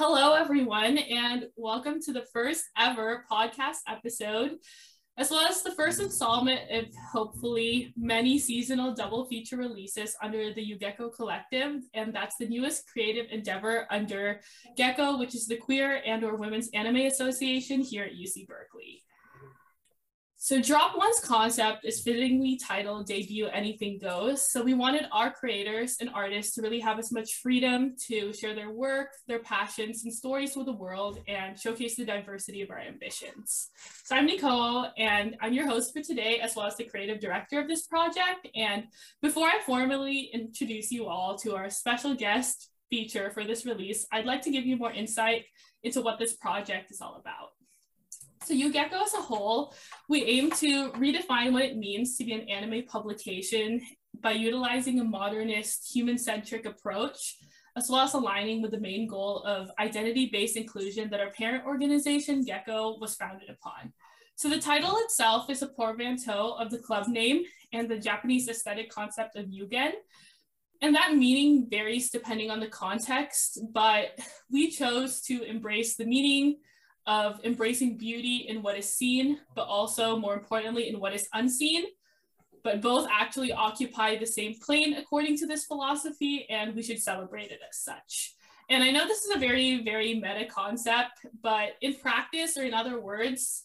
Hello, everyone, and welcome to the first ever podcast episode, as well as the first installment of hopefully many seasonal double feature releases under the YGKO Collective. And that's the newest creative endeavor under GECKO, which is the Queer and or Women's Anime Association here at UC Berkeley. So Drop One's concept is fittingly titled Debut Anything Goes. So we wanted our creators and artists to really have as much freedom to share their work, their passions, and stories with the world and showcase the diversity of our ambitions. So I'm Nicole, and I'm your host for today, as well as the creative director of this project. And before I formally introduce you all to our special guest feature for this release, I'd like to give you more insight into what this project is all about. So YGKO as a whole, we aim to redefine what it means to be an anime publication by utilizing a modernist, human-centric approach, as well as aligning with the main goal of identity-based inclusion that our parent organization, Gecko, was founded upon. So the title itself is a portmanteau of the club name and the Japanese aesthetic concept of yugen. And that meaning varies depending on the context, but we chose to embrace the meaning of embracing beauty in what is seen, but also more importantly in what is unseen. But both actually occupy the same plane according to this philosophy, and we should celebrate it as such. And I know this is a very, very meta concept, but in practice, or in other words,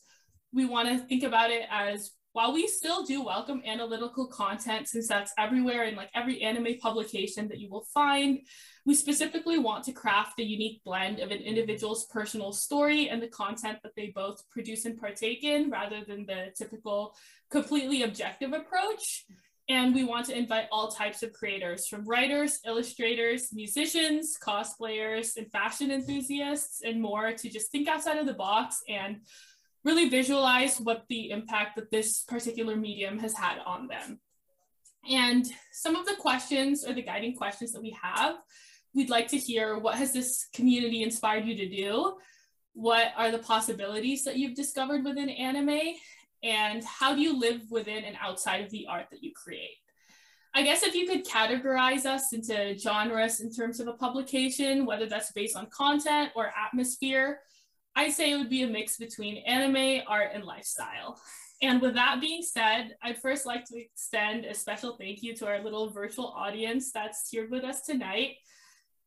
we want to think about it as while we still do welcome analytical content, since that's everywhere in like every anime publication that you will find, we specifically want to craft a unique blend of an individual's personal story and the content that they both produce and partake in rather than the typical completely objective approach. And we want to invite all types of creators from writers, illustrators, musicians, cosplayers, and fashion enthusiasts, and more to just think outside of the box and really visualize what the impact that this particular medium has had on them. And some of the questions or the guiding questions that we have we'd like to hear what has this community inspired you to do? What are the possibilities that you've discovered within anime? And how do you live within and outside of the art that you create? I guess if you could categorize us into genres in terms of a publication, whether that's based on content or atmosphere, I'd say it would be a mix between anime, art, and lifestyle. And with that being said, I'd first like to extend a special thank you to our little virtual audience that's here with us tonight.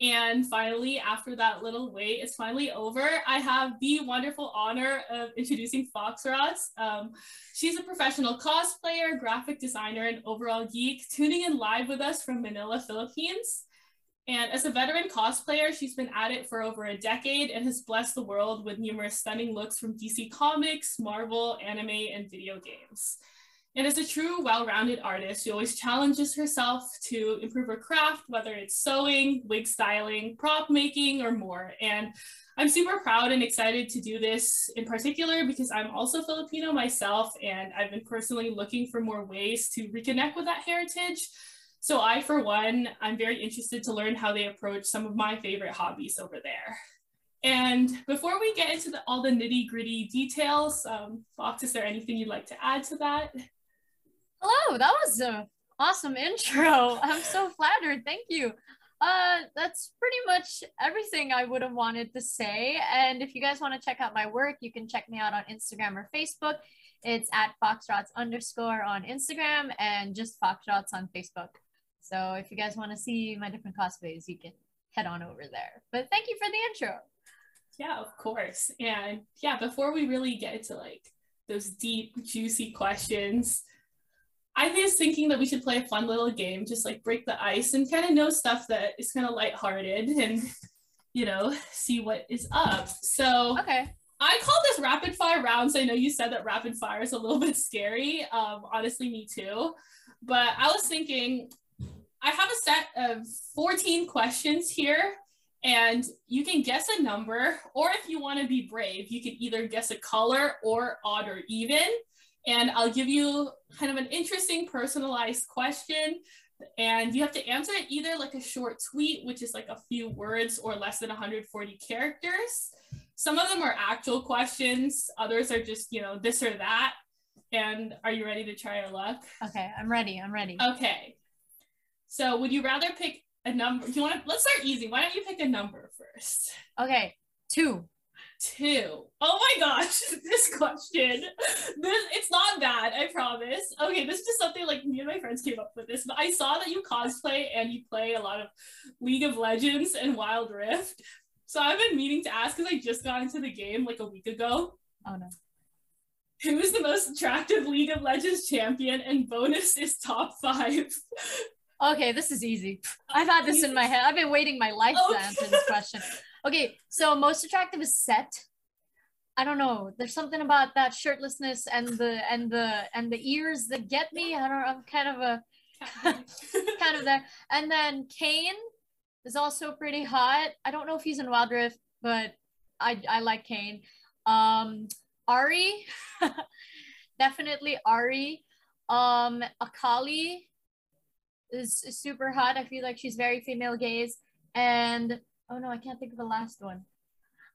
And finally, after that little wait is finally over, I have the wonderful honor of introducing Foxrot. Um, she's a professional cosplayer, graphic designer, and overall geek, tuning in live with us from Manila, Philippines. And as a veteran cosplayer, she's been at it for over a decade and has blessed the world with numerous stunning looks from DC Comics, Marvel, anime, and video games. And as a true well-rounded artist, she always challenges herself to improve her craft, whether it's sewing, wig styling, prop making, or more. And I'm super proud and excited to do this in particular because I'm also Filipino myself, and I've been personally looking for more ways to reconnect with that heritage. So I, for one, I'm very interested to learn how they approach some of my favorite hobbies over there. And before we get into the, all the nitty gritty details, um, Fox, is there anything you'd like to add to that? Hello, that was an awesome intro. I'm so flattered. Thank you. Uh, that's pretty much everything I would have wanted to say. And if you guys want to check out my work, you can check me out on Instagram or Facebook. It's at foxrots underscore on Instagram and just foxrots on Facebook. So if you guys want to see my different cosplays, you can head on over there. But thank you for the intro. Yeah, of course. And yeah, before we really get into like those deep, juicy questions, I was thinking that we should play a fun little game, just like break the ice and kind of know stuff that is kind of lighthearted and, you know, see what is up. So, okay. I call this rapid fire rounds. I know you said that rapid fire is a little bit scary. Um, honestly, me too. But I was thinking, I have a set of 14 questions here, and you can guess a number, or if you want to be brave, you can either guess a color or odd or even And I'll give you kind of an interesting personalized question. And you have to answer it either like a short tweet, which is like a few words or less than 140 characters. Some of them are actual questions, others are just, you know, this or that. And are you ready to try your luck? Okay, I'm ready. I'm ready. Okay. So would you rather pick a number? Do you want to let's start easy. Why don't you pick a number first? Okay, two. Two. Oh my gosh, this question. This it's not bad, I promise. Okay, this is just something like me and my friends came up with this, but I saw that you cosplay and you play a lot of League of Legends and Wild Rift. So I've been meaning to ask because I just got into the game like a week ago. Oh no. Who is the most attractive League of Legends champion? And bonus is top five. Okay, this is easy. I've had this in my head. I've been waiting my life Okay. to answer this question. Okay, so most attractive is Sett. I don't know. There's something about that shirtlessness and the and the and the ears that get me. I don't. I'm kind of a kind of there. And then Kayn is also pretty hot. I don't know if he's in Wild Rift, but I I like Kayn. Um, Ahri, definitely Ahri. Um, Akali is, is super hot. I feel like she's very female gaze. And oh no, I can't think of the last one.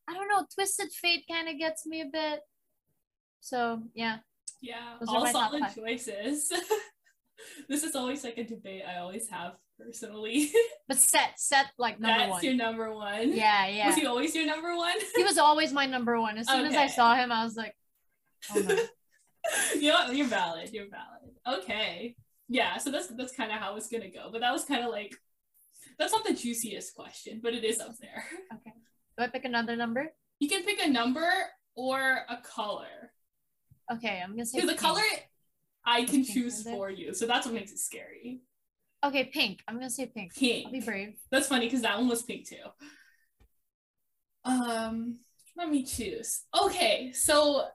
I don't know. Twisted Fate kind of gets me a bit. So yeah, Yeah, Those all solid choices. this is always like a debate I always have personally. but Sett Sett like number That's one. That's your number one. Yeah, yeah. Was he always your number one? he was always my number one. As soon as I saw him, I was like, oh no. you know, you're valid. You're valid. Okay. Yeah, so that's that's kind of how it's gonna go. But that was kind of like that's not the juiciest question, but it is up there. Okay. Do I pick another number? You can pick a number or a color. Okay, I'm gonna say the color I can Pink choose for you, so that's what makes it scary. Okay, pink. I'm gonna say pink. Pink. I'll be brave. That's funny because that one was pink too. Um, let me choose. Okay, so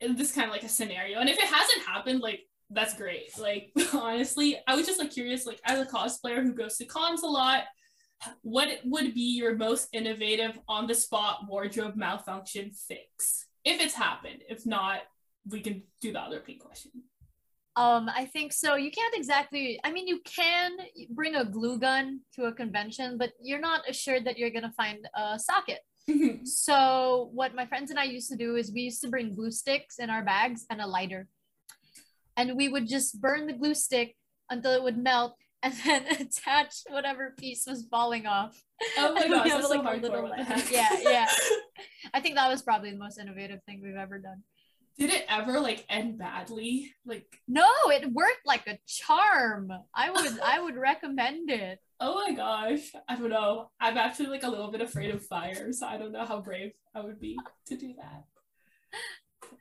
this is kind of like a scenario, and if it hasn't happened, like that's great. Like honestly, I was just like curious, like as a cosplayer who goes to cons a lot, what would be your most innovative on the spot wardrobe malfunction fix if it's happened? If not, we can do the other pink question. Um, I think so. You can't exactly. I mean, you can bring a glue gun to a convention, but you're not assured that you're gonna find a socket. So what my friends and I used to do is we used to bring glue sticks in our bags and a lighter. And we would just burn the glue stick until it would melt and then attach whatever piece was falling off. oh my gosh, that's so like, a hardcore. little What the lighter. heck? Yeah, yeah. I think that was probably the most innovative thing we've ever done. Did it ever like end badly? Like No, it worked like a charm. I would I would recommend it. Oh my gosh. I don't know. I'm actually like a little bit afraid of fire, so I don't know how brave I would be to do that.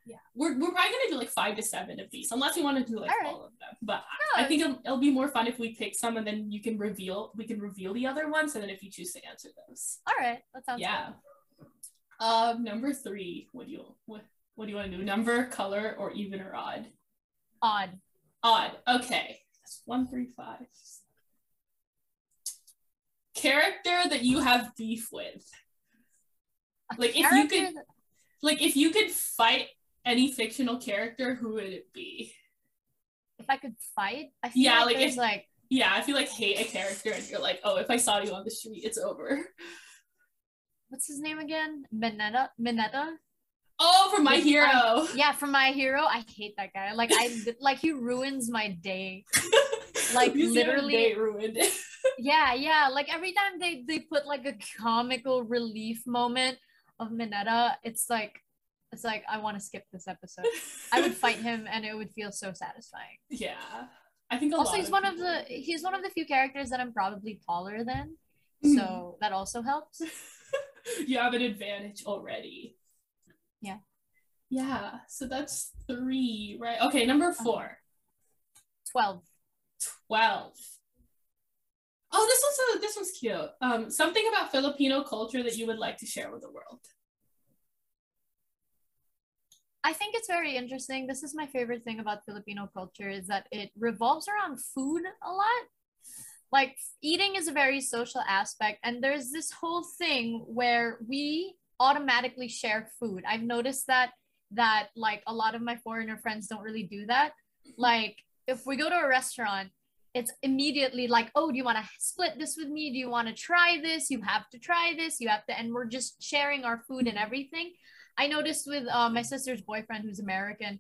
Yeah. We're, we're probably gonna do like five to seven of these, unless you want to do like All right. all of them. But No, I think it'll, it'll be more fun if we pick some and then you can reveal we can reveal the other ones and then if you choose to answer those. all right. That sounds yeah. Um number three, what do you what what do you want to do? Number, color, or even or odd? odd. Odd. Okay. That's one, three, five. Character that you have beef with. Like, if you could- Like if you could fight any fictional character, who would it be? if I could fight, I feel Yeah, like, like, if- like Yeah, if you like hate a character and you're like, oh, if I saw you on the street, it's over. what's his name again? Mineta. Mineta. Oh, for my Like, um, hero. Yeah, from My Hero. I hate that guy. Like I like he ruins my day. like, You see my literally- day ruined. It. yeah, yeah. Like every time they they put like a comical relief moment of Mineta, it's like it's like I want to skip this episode. I would fight him and it would feel so satisfying. Yeah, I think a also, he's one of the he's one of the few characters that I'm probably taller than, Mhm. so that also helps. you have an advantage already. Yeah. Yeah. So that's three, right? Okay, number four. Twelve. 12. Oh, this one's so this one's cute. Um, something about Filipino culture that you would like to share with the world. I think it's very interesting. This is my favorite thing about Filipino culture is that it revolves around food a lot. Like eating is a very social aspect and there's this whole thing where we automatically share food. I've noticed that that like a lot of my foreigner friends don't really do that. Like if we go to a restaurant, it's immediately like, oh, do you want to split this with me? Do you want to try this? You have to try this. You have to, and we're just sharing our food and everything. I noticed with uh, my sister's boyfriend who's American,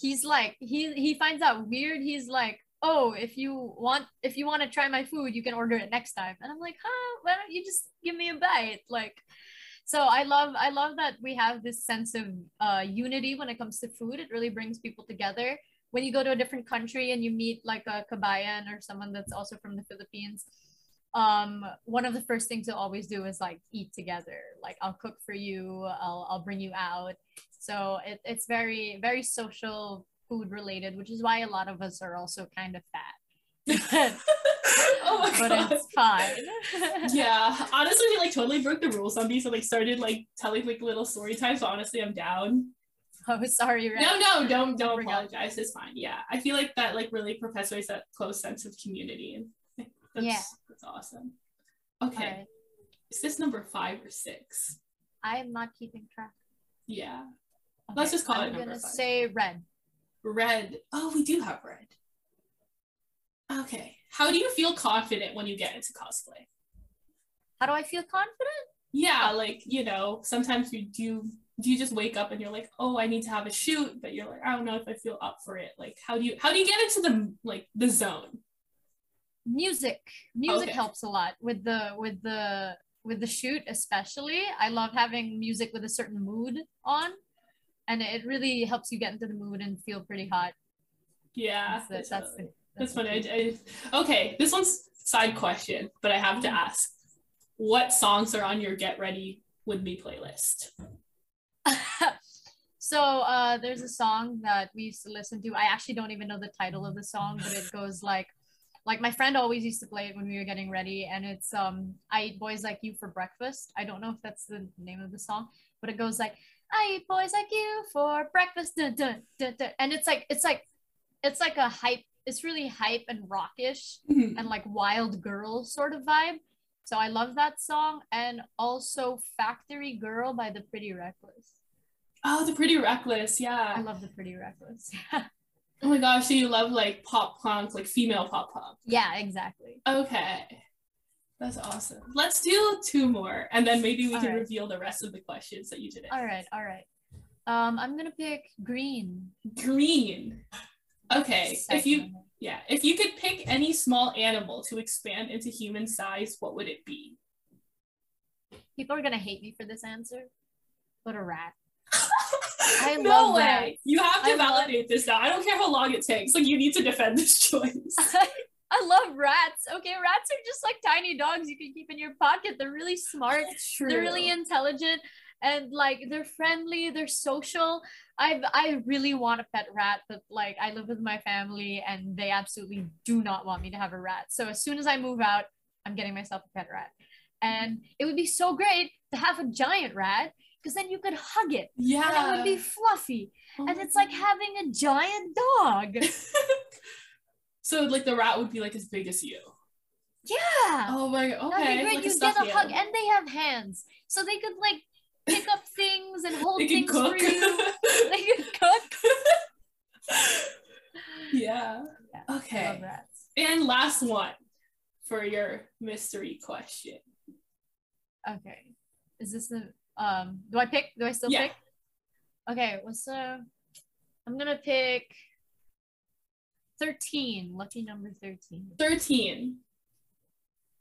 he's like he he finds out weird. He's like, oh, if you want if you want to try my food, you can order it next time. And I'm like, huh? Why don't you just give me a bite? Like, so I love I love that we have this sense of uh, unity when it comes to food. It really brings people together. When you go to a different country and you meet like a kabayan or someone that's also from the Philippines, um one of the first things you'll always do is like eat together like i'll cook for you i'll, I'll bring you out so it, it's very very social food related, which is why a lot of us are also kind of fat. oh my but god. it's fine. yeah. Honestly, we like totally broke the rules on these and like started like telling like little story times. So honestly, I'm down. Oh, sorry. Right? No, no, don't don't apologize. It's fine. Yeah. I feel like that like really perpetuates that close sense of community that's Yeah. that's awesome. Okay. Alright. Is this number five or six? I am not keeping track. Yeah. Let's just call it. I'm it number gonna five. say red. Red. Oh, we do have red. Okay. How do you feel confident when you get into cosplay? How do I feel confident? Yeah, like, you know, sometimes you do do you just wake up and you're like, "Oh, I need to have a shoot," but you're like, "I don't know if I feel up for it." Like, how do you how do you get into the like the zone? Music. Music Okay. helps a lot with the with the with the shoot, especially. I love having music with a certain mood on, and it really helps you get into the mood and feel pretty hot. Yeah. That's, the, that's, the, That's funny. I, I, okay, this one's side question, but I have to Mhm. ask: What songs are on your Get Ready with Me playlist? so uh, there's a song that we used to listen to. I actually don't even know the title of the song, but it goes like, like my friend always used to play it when we were getting ready, and it's um, I eat boys like you for breakfast. I don't know if that's the name of the song, but it goes like, I eat boys like you for breakfast, dun, dun, dun, dun. and it's like it's like it's like a hype. It's really hype and rockish and like wild girl sort of vibe. So I love that song, and also Factory Girl by the Pretty Reckless. Oh, the Pretty Reckless. Yeah. I love the Pretty Reckless. Oh my gosh, so you love like pop punk, like female pop punk. yeah, exactly. Okay. That's awesome. Let's do two more and then maybe we can Alright. reveal the rest of the questions that you didn't. All right, all right. Um, I'm gonna pick green. Green. Okay. If you yeah, if you could pick any small animal to expand into human size, what would it be? people are gonna hate me for this answer, but a rat. I no love way. rats. You have to I love- validate this now. I don't care how long it takes. Like you need to defend this choice. I love rats. Okay, rats are just like tiny dogs you can keep in your pocket. They're really smart. True. They're really intelligent and like they're friendly. They're social. I I really want a pet rat, but like I live with my family and they absolutely do not want me to have a rat. So as soon as I move out, I'm getting myself a pet rat. And it would be so great to have a giant rat because then you could hug it. yeah. And it would be fluffy. Oh And it's like having a giant dog. so like the rat would be like as big as you. Yeah. Oh my god. That'd Okay. be great. Like you get a hug, and they have hands, so they could like pick up things and hold things cook. for you. They could cook. yeah. Yeah, I love Okay. And last one for your mystery question. Okay, is this the um? Do I pick? Do I still Yeah. pick? Okay, what's the? I'm gonna pick thirteen. Lucky number thirteen. 13.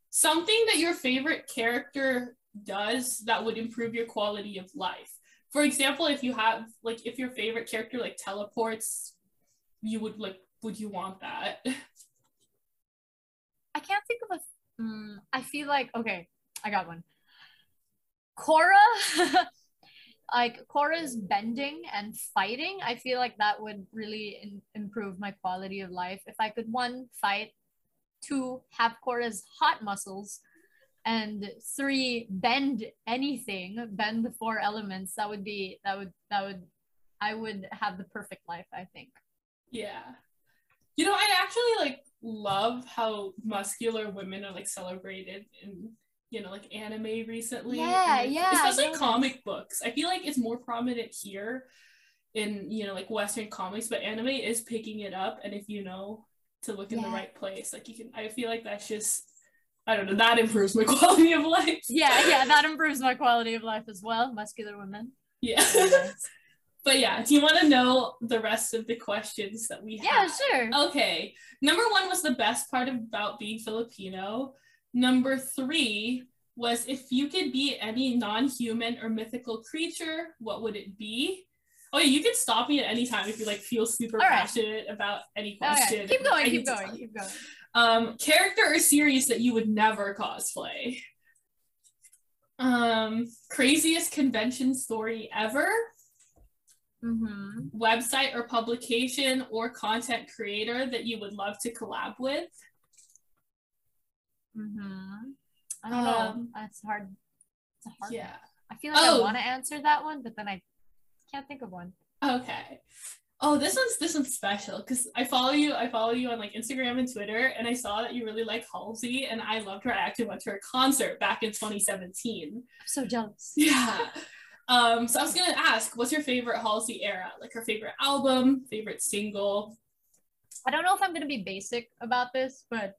Something that your favorite character does that would improve your quality of life. For example, if you have like if your favorite character like teleports, you would like would you want that? I can't think of a. Mm, I feel like okay, I got one. Korra, like Korra's bending and fighting. I feel like that would really in- improve my quality of life if I could one fight, two have Korra's hot muscles, and three bend anything, bend the four elements. That would be that would that would I would have the perfect life. I think. Yeah. You know, I actually like love how muscular women are like celebrated in you know like anime recently. Yeah, and, yeah, Especially noticed. comic books. I feel like it's more prominent here in you know like Western comics, but anime is picking it up, and if you know to look in the right place, like you can. I feel like that's just. I don't know. That improves my quality of life. Yeah, yeah, that improves my quality of life as well. Muscular women. Yeah. But yeah, do you want to know the rest of the questions that we have? yeah, sure. Okay. Number one was the best part about being Filipino. Number three was if you could be any non human or mythical creature, what would it be? Oh, yeah, you can stop me at any time if you like feel super right. passionate about any question. Okay, keep going, keep going, keep going. Um, character or series that you would never cosplay. Um, craziest convention story ever. Mm-hmm. Website or publication or content creator that you would love to collab with. Mm-hmm. I don't know. Um, That's hard. It's a hard. one. Yeah. I feel like I Oh. want to answer that one, but then I can't think of one. Okay. Oh, this one's this one's special because I follow you. I follow you on like Instagram and Twitter, and I saw that you really like Halsey, and I loved her. I actually went to her concert back in 2017. I'm so jealous. Yeah. Um. So I was gonna ask, what's your favorite Halsey era? Like her favorite album, favorite single? I don't know if I'm gonna be basic about this, but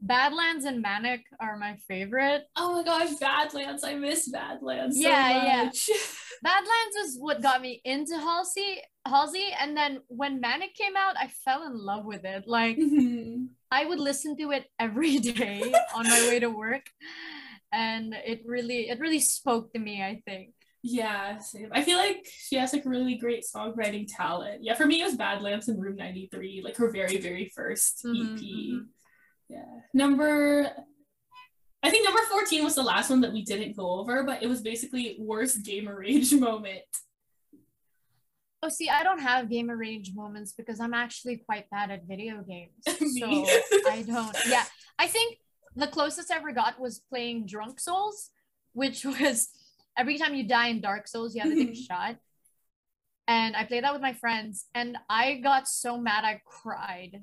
Badlands and Manic are my favorite. Oh my gosh, Badlands! I miss Badlands so Yeah, yeah. Badlands is what got me into Halsey, Halsey, and then when Manic came out, I fell in love with it. Like Mhm. I would listen to it every day on my way to work, and it really, it really spoke to me. I think. Yeah, same. I feel like she has like really great songwriting talent. Yeah, for me it was Badlands and Room 93, like her very, very 1st Mhm, EP. mhm. Yeah. Number I think number 14 was the last one that we didn't go over, but it was basically worst gamer rage moment. Oh, see, I don't have gamer rage moments because I'm actually quite bad at video games. So I don't. Yeah, I think the closest I ever got was playing Drunk Souls, which was every time you die in Dark Souls, you have to take a shot. And I played that with my friends, and I got so mad I cried,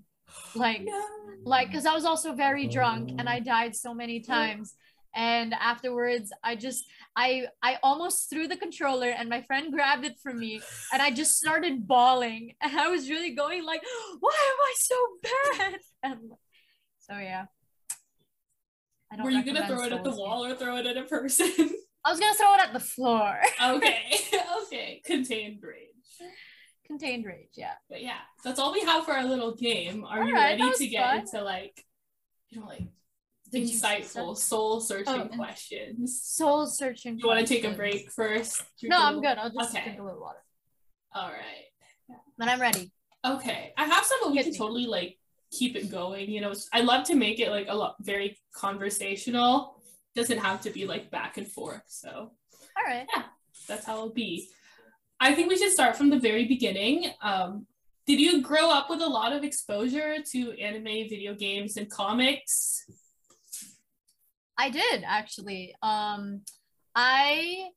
like, No. like, because I was also very drunk, and I oh. died so many times. And afterwards, I just, I, I almost threw the controller, and my friend grabbed it from me, and I just started bawling and I was really going like why am I so bad and so yeah I Were you gonna throw it at the Souls wall or throw it at a person? I was gonna throw it at the floor okay. okay. Contained rage. Contained rage yeah But yeah, that's all we have for our little game. Are you Alright, that ready to get fun. into like, you know, like insightful, soul searching Oh, questions? soul searching You want to take a break first? No I'm good I'll just Okay. drink a little water All right. then I'm ready Okay. I have some, but we Hit can me. totally like keep it going. You know, I love to make it like a lot very conversational. Doesn't have to be like back and forth. So all right yeah, that's how it'll be. I think we should start from the very beginning. Um, did you grow up with a lot of exposure to anime, video games, and comics? I did actually. Um, I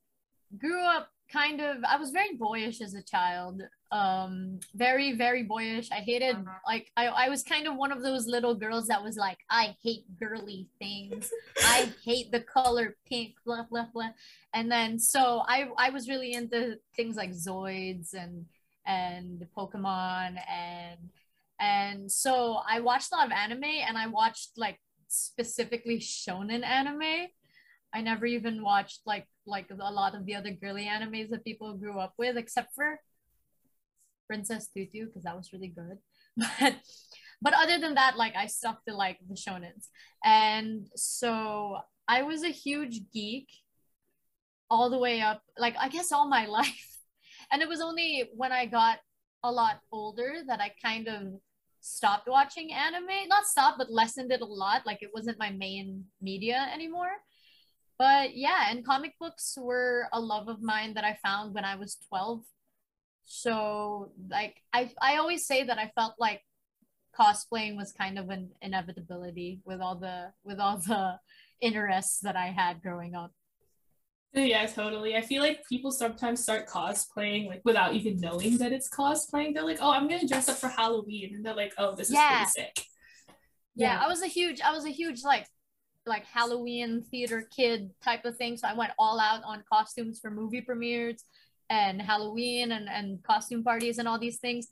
grew up kind of. I was very boyish as a child. Um, very very boyish. I hated Uh-huh. like I. I was kind of one of those little girls that was like, I hate girly things. I hate the color pink. Blah blah blah. And then so I I was really into things like Zoids and and Pokemon and and so I watched a lot of anime and I watched like specifically shonen anime. I never even watched like like a lot of the other girly animes that people grew up with, except for Princess Tutu, because that was really good. But but other than that, like I stuck to like the shonens. And so I was a huge geek all the way up, like I guess all my life. And it was only when I got a lot older that I kind of stopped watching anime. Not stopped, but lessened it a lot. Like it wasn't my main media anymore. But yeah, and comic books were a love of mine that I found when I was 12. So like I I always say that I felt like cosplaying was kind of an inevitability with all the with all the interests that I had growing up. Yeah, totally. I feel like people sometimes start cosplaying like without even knowing that it's cosplaying. They're like, "Oh, I'm gonna dress up for Halloween," and they're like, "Oh, this is Yeah. pretty sick." yeah, I was a huge I was a huge like like Halloween theater kid type of thing. So I went all out on costumes for movie premieres and Halloween and, and costume parties and all these things.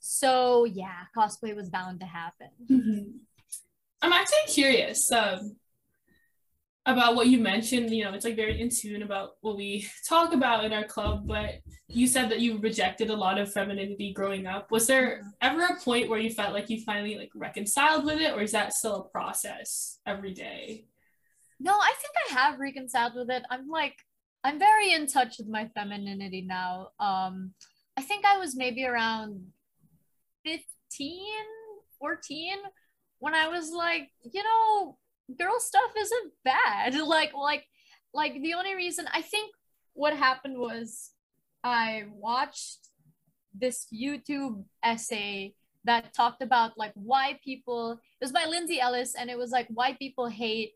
So yeah, cosplay was bound to happen. Mm-hmm. I'm actually curious um, about what you mentioned. You know, it's like very in tune about what we talk about in our club. But you said that you rejected a lot of femininity growing up. Was there ever a point where you felt like you finally like reconciled with it, or is that still a process every day? No, I think I have reconciled with it. I'm like, I'm very in touch with my femininity now. Um, I think I was maybe around 15, 14 when I was like, you know, girl stuff isn't bad. Like, like, like the only reason I think what happened was I watched this YouTube essay that talked about like why people it was by Lindsay Ellis and it was like why people hate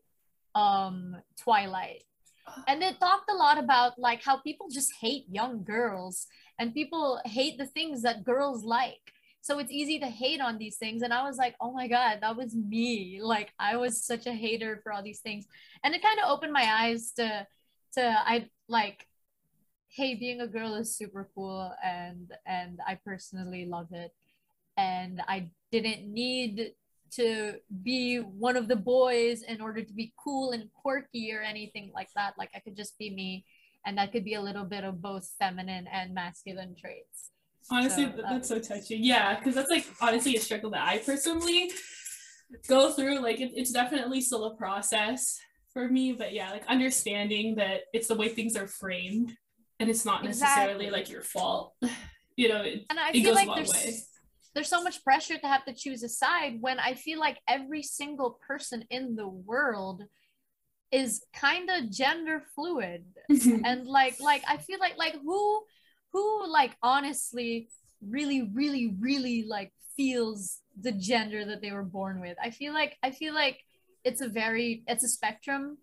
um Twilight. And it talked a lot about like how people just hate young girls and people hate the things that girls like so it's easy to hate on these things. And i was like oh my god that was me. Like i was such a hater for all these things. And it kind of opened my eyes to to i like hey being a girl is super cool and and i personally love it. And i didn't need to be one of the boys in order to be cool and quirky or anything like that. Like i could just be me. And that could be a little bit of both feminine and masculine traits honestly so, that's so um, touching yeah because that's like honestly a struggle that i personally go through like it, it's definitely still a process for me but yeah like understanding that it's the way things are framed and it's not necessarily exactly. like your fault you know it, and I feel like there's, way. there's so much pressure to have to choose a side when i feel like every single person in the world is kind of gender fluid and like like i feel like like who who like honestly really really really like feels the gender that they were born with. I feel like i feel like it's a very it's a spectrum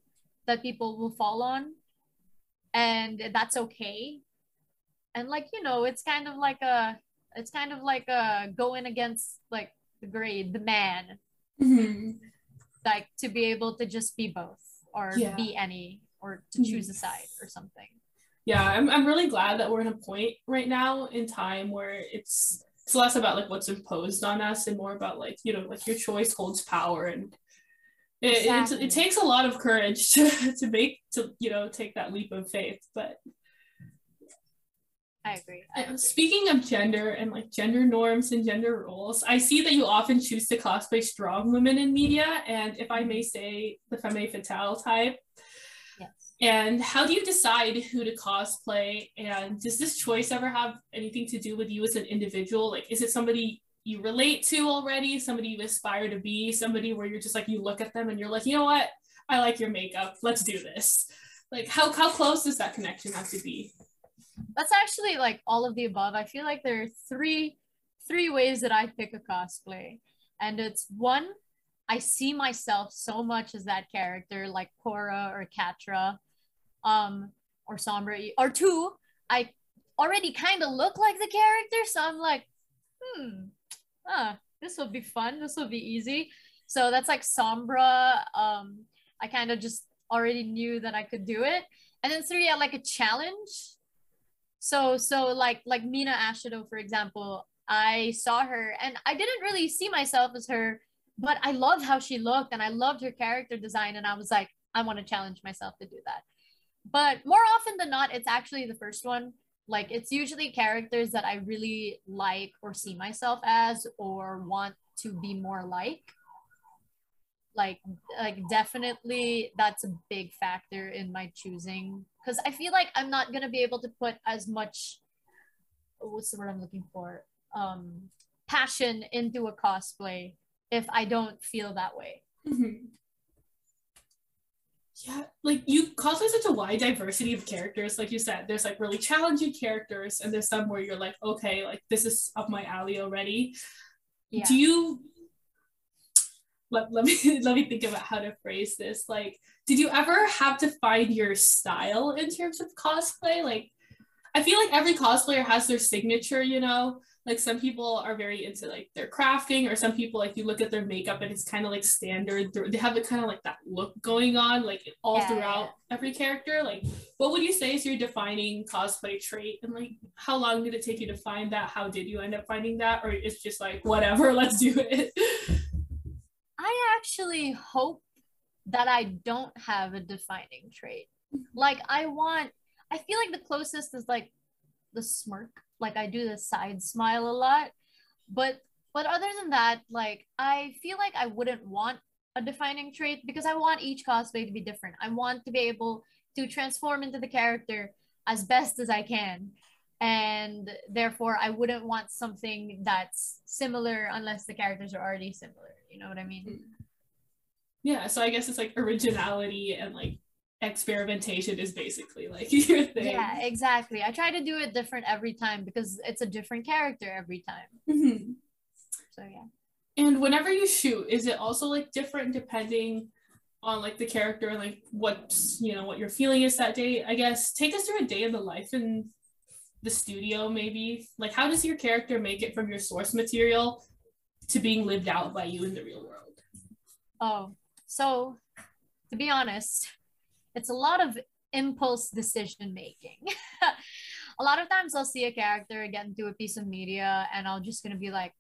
that people will fall on and that's okay. And like you know it's kind of like a it's kind of like a going against like the grade the man. Mm-hmm. like to be able to just be both or yeah. be any or to choose a side or something yeah I'm, I'm really glad that we're in a point right now in time where it's it's less about like what's imposed on us and more about like you know like your choice holds power and it, exactly. it, it, takes a lot of courage to, to make to you know take that leap of faith but I agree. I agree. Speaking of gender and like gender norms and gender roles, I see that you often choose to cosplay strong women in media, and if I may say, the femme fatale type. And how do you decide who to cosplay? And does this choice ever have anything to do with you as an individual? Like, is it somebody you relate to already, somebody you aspire to be, somebody where you're just like, you look at them and you're like, you know what? I like your makeup. Let's do this. Like, how, how close does that connection have to be? That's actually like all of the above. I feel like there are three three ways that I pick a cosplay. And it's one, I see myself so much as that character, like Korra or Catra um, or Sombra, or two, I already kind of look like the character, so I'm like, hmm, ah, this will be fun. This will be easy. So that's like Sombra. Um, I kind of just already knew that I could do it. And then three, I like a challenge. So so like like Mina Ashido, for example, I saw her and I didn't really see myself as her, but I loved how she looked and I loved her character design. And I was like, I want to challenge myself to do that but more often than not it's actually the first one. Like it's usually characters that i really like or see myself as or want to be more like. Like like definitely that's a big factor in my choosing because i feel like i'm not gonna be able to put as much what's the word i'm looking for? Um passion into a cosplay if i don't feel that way. Mm-hmm. Yeah, like you cosplay such a wide diversity of characters. Like you said, there's like really challenging characters, and there's some where you're like, okay, like this is up my alley already. Yeah. Do you let, let me let me think about how to phrase this. Like, did you ever have to find your style in terms of cosplay? Like, I feel like every cosplayer has their signature, you know. Like some people are very into like their crafting, or some people like you look at their makeup and it's kind of like standard. They have it kind of like that look going on, like all Yeah, throughout yeah. every character. Like, what would you say is your defining cosplay trait, and like how long did it take you to find that? How did you end up finding that, or it's just like whatever, let's do it. I actually hope that I don't have a defining trait. Like I want I feel like the closest is like the smirk. Like I do the side smile a lot. But but other than that, like I feel like I wouldn't want a defining trait because I want each cosplay to be different. I want to be able to transform into the character as best as I can. And therefore I wouldn't want something that's similar unless the characters are already similar. You know what I mean? yeah, so I guess it's like originality and like experimentation is basically like your thing. Yeah, exactly. I try to do it different every time because it's a different character every time. Mhm. So yeah. And whenever you shoot, is it also like different depending on like the character and like what's you know what your feeling is that day? I guess take us through a day in the life in the studio, maybe. Like how does your character make it from your source material to being lived out by you in the real world? Oh, so to be honest, it's a lot of impulse decision making. a lot of times I'll see a character get into a piece of media and I'll just gonna be like,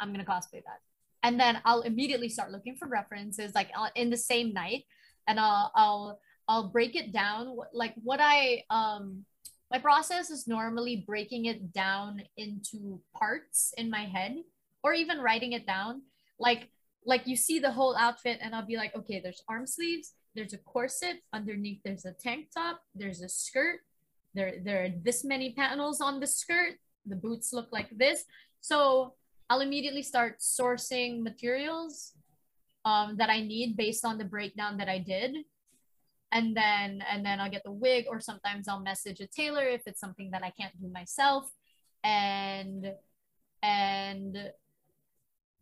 I'm gonna cosplay that. And then I'll immediately start looking for references like uh, in the same night and I'll I'll I'll break it down like what I um my process is normally breaking it down into parts in my head or even writing it down like like you see the whole outfit and I'll be like, okay, there's arm sleeves, there's a corset, underneath there's a tank top, there's a skirt, there there are this many panels on the skirt, the boots look like this. So I'll immediately start sourcing materials um, that I need based on the breakdown that I did. And then and then I'll get the wig, or sometimes I'll message a tailor if it's something that I can't do myself. And and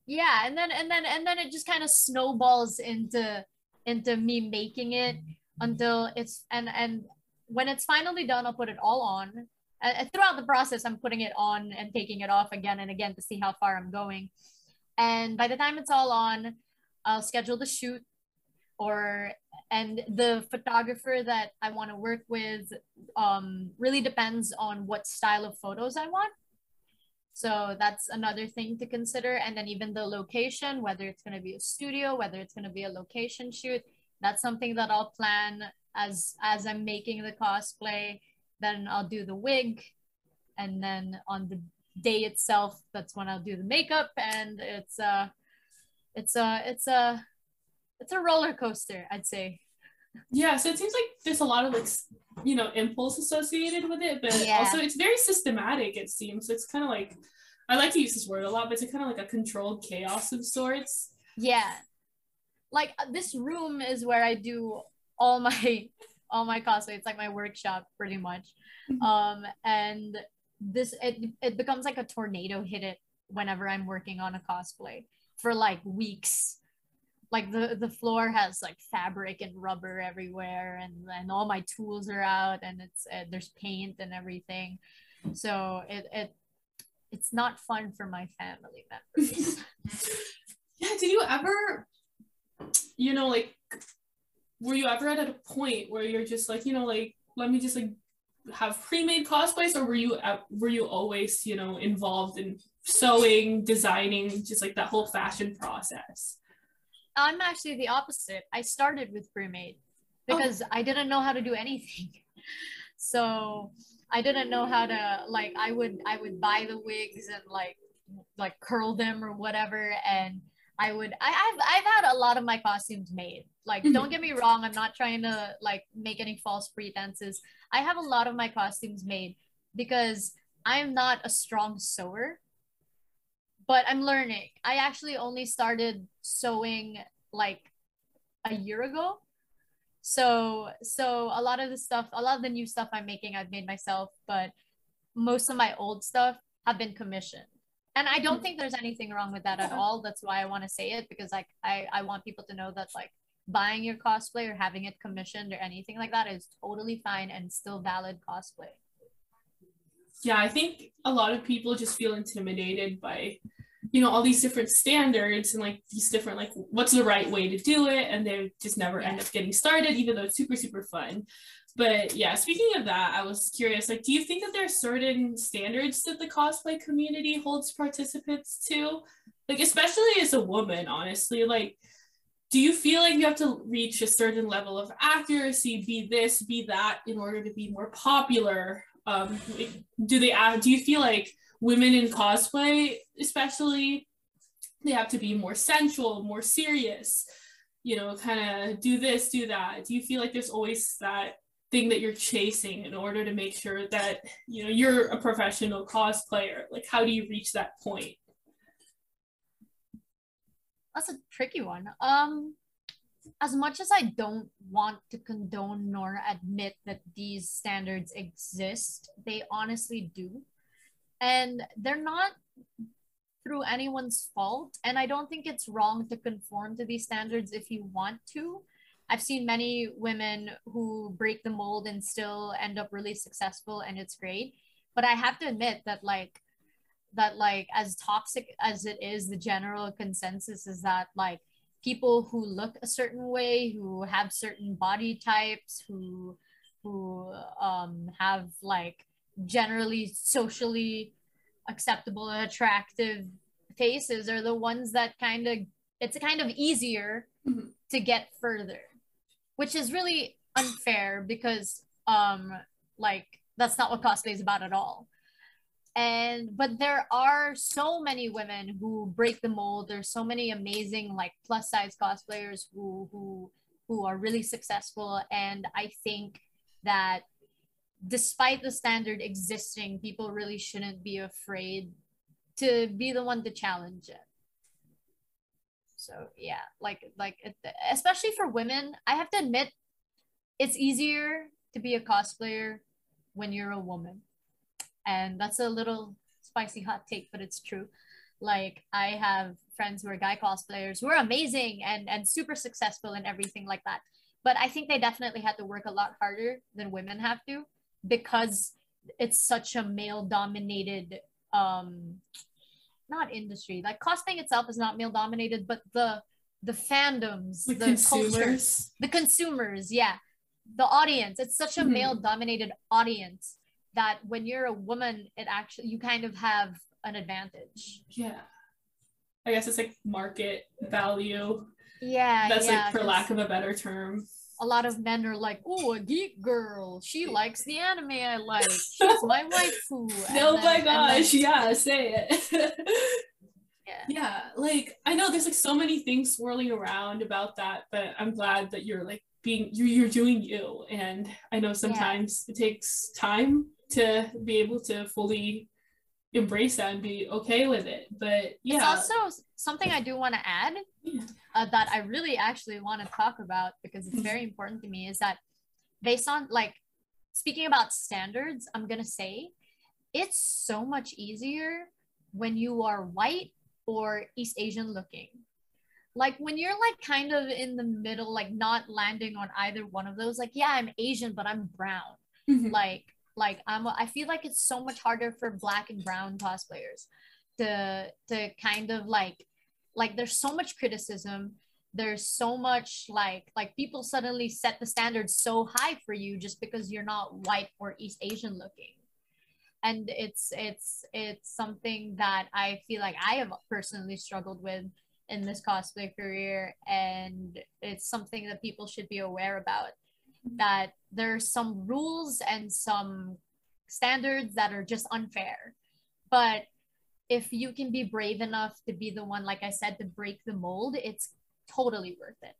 yeah and then and then and then it just kind of snowballs into into me making it until it's and and when it's finally done i'll put it all on. Uh, throughout the process i'm putting it on and taking it off again and again to see how far i'm going. And by the time it's all on i'll schedule the shoot or and the photographer that i want to work with um, really depends on what style of photos i want so that's another thing to consider. And then even the location, whether it's going to be a studio, whether it's going to be a location shoot, that's something that I'll plan as as I'm making the cosplay. Then I'll do the wig, and then on the day itself, that's when I'll do the makeup. And it's a, it's a, it's a, it's a roller coaster, I'd say. Yeah, so it seems like there's a lot of like you know impulse associated with it, but Yeah. also it's very systematic. It seems it's kind of like I like to use this word a lot, but it's kind of like a controlled chaos of sorts. Yeah. Like uh, this room is where I do all my all my cosplay. It's like my workshop pretty much. Mhm. Um and this it it becomes like a tornado hit it whenever I'm working on a cosplay for like weeks. Like the the floor has like fabric and rubber everywhere and and all my tools are out and it's uh, there's paint and everything. So it it it's not fun for my family members. Yeah, did you ever, you know, like, were you ever at a point where you're just like, you know, like, let me just like have pre-made cosplays, or were you at, were you always, you know, involved in sewing, designing, just like that whole fashion process? I'm actually the opposite. I started with pre-made because I didn't know how to do anything. So I didn't know how to like I would I would buy the wigs and like like curl them or whatever and I would I, I've I've had a lot of my costumes made. Like Mhm. don't get me wrong, I'm not trying to like make any false pretenses. I have a lot of my costumes made because I'm not a strong sewer but I'm learning. I actually only started sewing like a year ago. So so a lot of the stuff, a lot of the new stuff I'm making, I've made myself, but most of my old stuff have been commissioned. And I don't think there's anything wrong with that at all. That's why I want to say it because like I, I want people to know that like buying your cosplay or having it commissioned or anything like that is totally fine and still valid cosplay. Yeah, I think a lot of people just feel intimidated by you know all these different standards and like these different like what's the right way to do it and they just never end up getting started even though it's super super fun. But yeah speaking of that i was curious like do you think that there are certain standards that the cosplay community holds participants to? Like especially as a woman honestly like do you feel like you have to reach a certain level of accuracy be this be that in order to be more popular um do they uh, do you feel like women in cosplay especially they have to be more sensual more serious you know kind of do this do that? Do you feel like there's always that thing that you're chasing in order to make sure that you know you're a professional cosplayer? Like how do you reach that point? That's a tricky one. Um as much as I don't want to condone nor admit that these standards exist, they honestly do. And they're not through anyone's fault. And I don't think it's wrong to conform to these standards if you want to. I've seen many women who break the mold and still end up really successful, and it's great. But I have to admit that, like, that like as toxic as it is the general consensus is that like people who look a certain way, who have certain body types, who who um, have like generally socially acceptable and attractive faces are the ones that kind of it's kind of easier mm-hmm. to get further which is really unfair because um like that's not what cosplay is about at all and but there are so many women who break the mold. There's so many amazing like plus size cosplayers who who who are really successful. And i think that despite the standard existing people really shouldn't be afraid to be the one to challenge it. So yeah like like especially for women i have to admit it's easier to be a cosplayer when you're a woman and that's a little spicy hot take but it's true. Like i have friends who are guy cosplayers who are amazing and and super successful and everything like that. But i think they definitely had to work a lot harder than women have to because it's such a male dominated um not industry. Like cosplaying itself is not male dominated but the the fandoms the, the consumers. the consumers yeah. The audience. It's such a mm-hmm. male dominated audience that when you're a woman, it actually you kind of have an advantage. Yeah. I guess it's like market value. Yeah. That's yeah, like for lack of a better term. A lot of men are like, oh, a geek girl. She likes the anime I like. She's my waifu. oh my gosh, then... yeah, say it. yeah. yeah, like I know there's like so many things swirling around about that, but I'm glad that you're like being you're, you're doing you and i know sometimes yeah. it takes time to be able to fully embrace that and be okay with it. But yeah, it's also something I do want to add yeah. uh, that I really actually want to talk about because it's very important to me is that based on like speaking about standards, I'm gonna say it's so much easier when you are white or East Asian looking. Like when you're like kind of in the middle, like not landing on either one of those, like, yeah, I'm Asian, but I'm brown. Mm-hmm. Like like i'm i feel like it's so much harder for black and brown cosplayers to to kind of like like there's so much criticism. There's so much like like people suddenly set the standards so high for you just because you're not white or east asian looking. And it's it's it's something that i feel like i have personally struggled with in this cosplay career. And it's something that people should be aware about that there's some rules and some standards that are just unfair. But if you can be brave enough to be the one, like I said, to break the mold, it's totally worth it.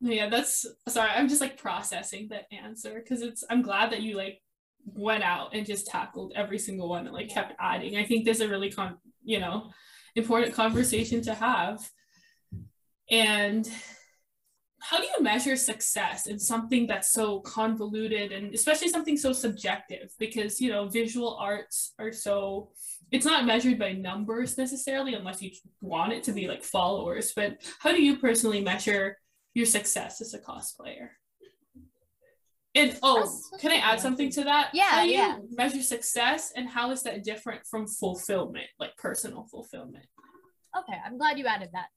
Yeah, yeah that's sorry, I'm just like processing that answer because it's I'm glad that you like went out and just tackled every single one and like kept adding. I think there's a really con you know important conversation to have. And how do you measure success in something that's so convoluted and especially something so subjective because you know visual arts are so it's not measured by numbers necessarily unless you want it to be like followers but how do you personally measure your success as a cosplayer And oh, can i add something to that? Yeah, How do you yeah. measure success and how is that different from fulfillment, like personal fulfillment? Okay, I'm glad you added that.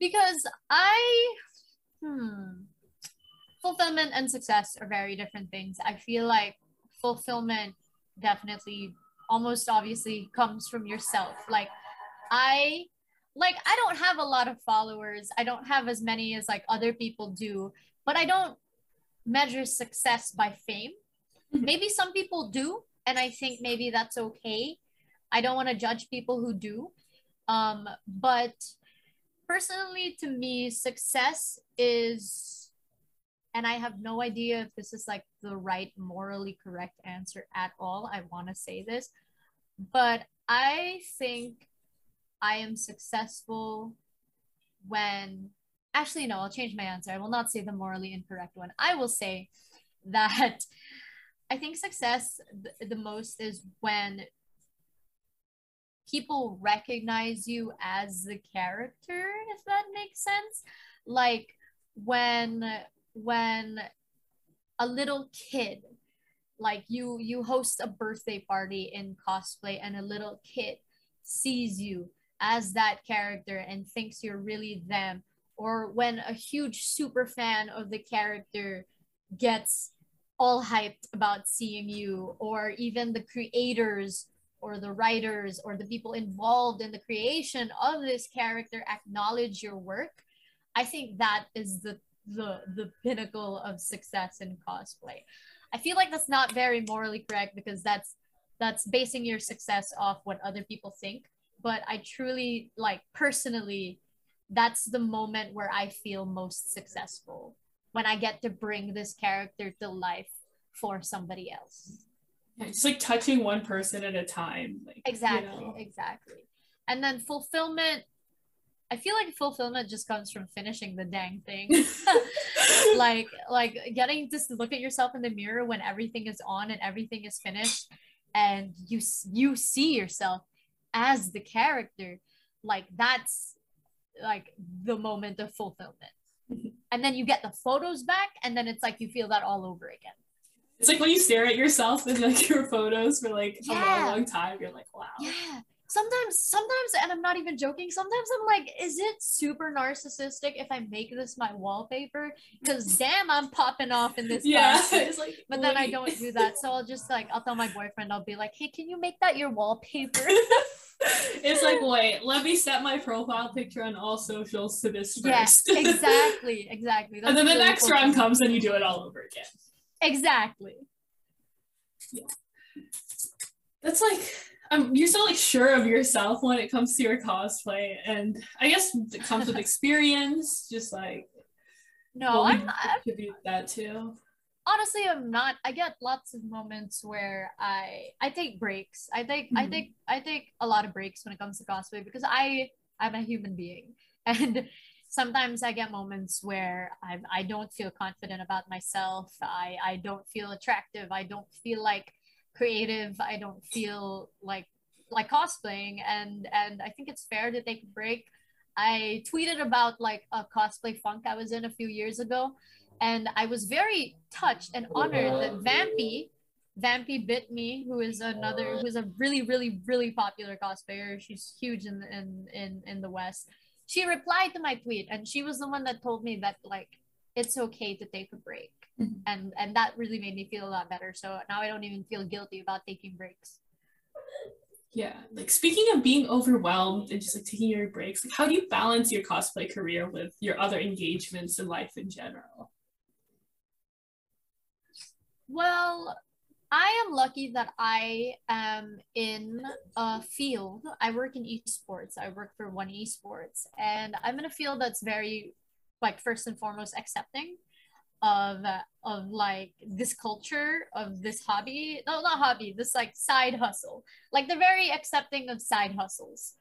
Because I hmm fulfillment and success are very different things. I feel like fulfillment definitely almost obviously comes from yourself. Like I like I don't have a lot of followers. I don't have as many as like other people do, but I don't measure success by fame. Mhm. Maybe some people do, and I think maybe that's okay. I don't want to judge people who do. Um, but personally, to me, success is, and I have no idea if this is like the right morally correct answer at all. I want to say this, but I think I am successful when, actually, no, I'll change my answer. I will not say the morally incorrect one. I will say that I think success th- the most is when people recognize you as the character if that makes sense. Like when when a little kid like you you host a birthday party in cosplay and a little kid sees you as that character and thinks you're really them. Or when a huge super fan of the character gets all hyped about seeing you or even the creators or the writers or the people involved in the creation of this character acknowledge your work i think that is the the the pinnacle of success in cosplay. I feel like that's not very morally correct because that's that's basing your success off what other people think but i truly like personally that's the moment where i feel most successful when i get to bring this character to life for somebody else Yeah, Just like touching one person at a time. Like, you Exactly, know. exactly. And then fulfillment, I feel like fulfillment just comes from finishing the dang thing. like like getting to look at yourself in the mirror when everything is on and everything is finished and you you see yourself as the character. Like that's like the moment of fulfillment. Mhm. And then you get the photos back and then it's like you feel that all over again. It's like when you stare at yourself in like your photos for like a long, long time, you're like, wow. Yeah. Sometimes, sometimes, and I'm not even joking. Sometimes I'm like, is it super narcissistic if I make this my wallpaper? Because damn, I'm popping off in this. Yeah. It's like, But then I don't do that. So I'll just like, I'll tell my boyfriend, I'll be like, hey, can you make that your wallpaper? it's like, wait, let me set my profile picture on all socials to this yes, first. exactly, exactly. and then the really next run fulfilling. comes and you do it all over again. Exactly. Yeah. That's like um, you're so like sure of yourself when it comes to your cosplay, and I guess it comes with experience. Just like No, I'm, I'm attribute that too. honestly i'm not i get lots of moments where i i take breaks i take i Mhm. take i take a lot of breaks when it comes to cosplay because i i'm a human being and sometimes i get moments where i i don't feel confident about myself. I i don't feel attractive. I don't feel like creative. I don't feel like like cosplaying. And and i think it's fair to take a break. I tweeted about like a cosplay funk i was in a few years ago and I was very touched and honored that Vampy, Vampy Bit Me, who is another, who's a really, really, really popular cosplayer. She's huge in in in in the West. She replied to my tweet, and she was the one that told me that like it's okay to take a break, Mhm. and and that really made me feel a lot better. So now I don't even feel guilty about taking breaks. Yeah, like speaking of being overwhelmed and just like taking your breaks, like how do you balance your cosplay career with your other engagements in life in general? Well, I am lucky that I am in a field. I work in esports. I work for one esports, and I'm in a field that's very, like, first and foremost, accepting of of like this culture of this hobby. No, not hobby. This like side hustle. Like they're very accepting of side hustles,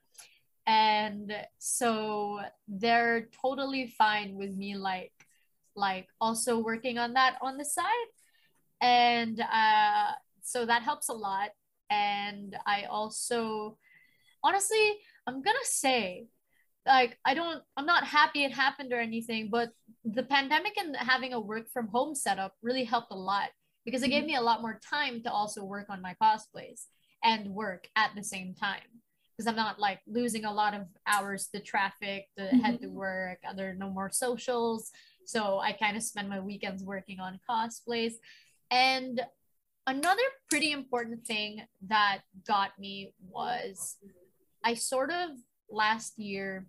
and so they're totally fine with me like like also working on that on the side and uh, so that helps a lot and i also honestly i'm gonna say like I don't I'm not happy it happened or anything, but the pandemic and having a work from home setup really helped a lot because it gave Mhm. me a lot more time to also work on my cosplays and work at the same time because I'm not like losing a lot of hours to traffic, to head to Mhm. work. There are no more socials, so I kind of spend my weekends working on cosplays. And another pretty important thing that got me was I sort of last year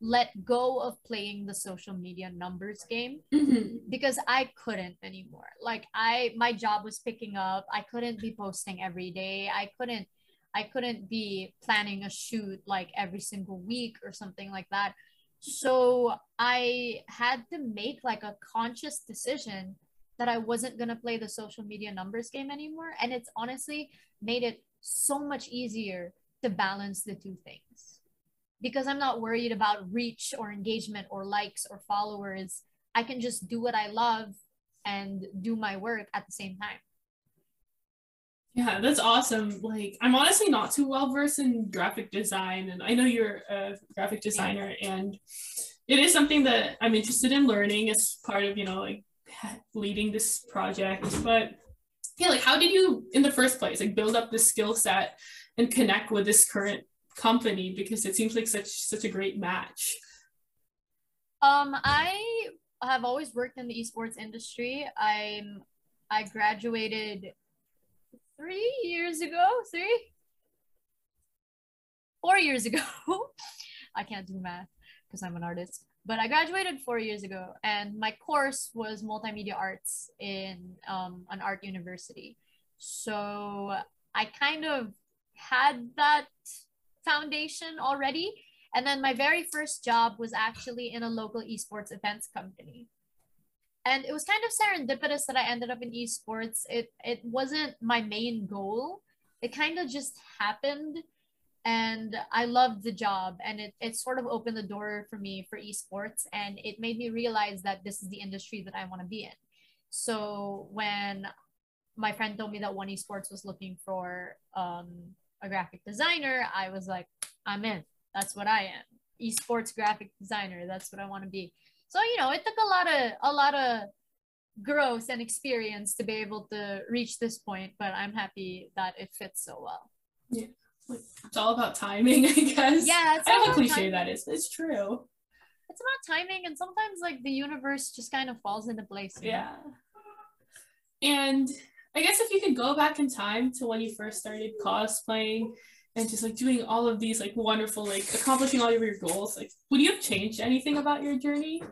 let go of playing the social media numbers game Mhm. because I couldn't anymore. Like I my job was picking up. I couldn't be posting every day. I couldn't I couldn't be planning a shoot like every single week or something like that. So I had to make like a conscious decision that I wasn't going to play the social media numbers game anymore and it's honestly made it so much easier to balance the two things. Because I'm not worried about reach or engagement or likes or followers I can just do what I love and do my work at the same time. Yeah, that's awesome. Like, I'm honestly not too well versed in graphic design, and I know you're a graphic designer, and it is something that I'm interested in learning as part of, you know, like leading this project. But yeah, like, how did you, in the first place, like build up this skill set and connect with this current company? Because it seems like such such a great match. Um, I have always worked in the esports industry. I'm I graduated three years ago, three, four years ago. I can't do math because I'm an artist. But I graduated four years ago, and my course was multimedia arts in um, an art university. So I kind of had that foundation already. And then my very first job was actually in a local esports events company. And it was kind of serendipitous that I ended up in esports. It it wasn't my main goal. It kind of just happened and I loved the job and it, it sort of opened the door for me for esports and it made me realize that this is the industry that I want to be in. So when my friend told me that one esports was looking for um, a graphic designer, I was like, I'm in. That's what I am. Esports graphic designer. That's what I want to be. So you know, it took a lot of a lot of growth and experience to be able to reach this point, but I'm happy that it fits so well. It's all about timing, I guess. Yeah, it's I all how cliche timing. that is. It's true. It's about timing, and sometimes like the universe just kind of falls into place. you know? Yeah. And I guess if you could go back in time to when you first started cosplaying and just like doing all of these like wonderful, like accomplishing all of your goals, like would you have changed anything about your journey?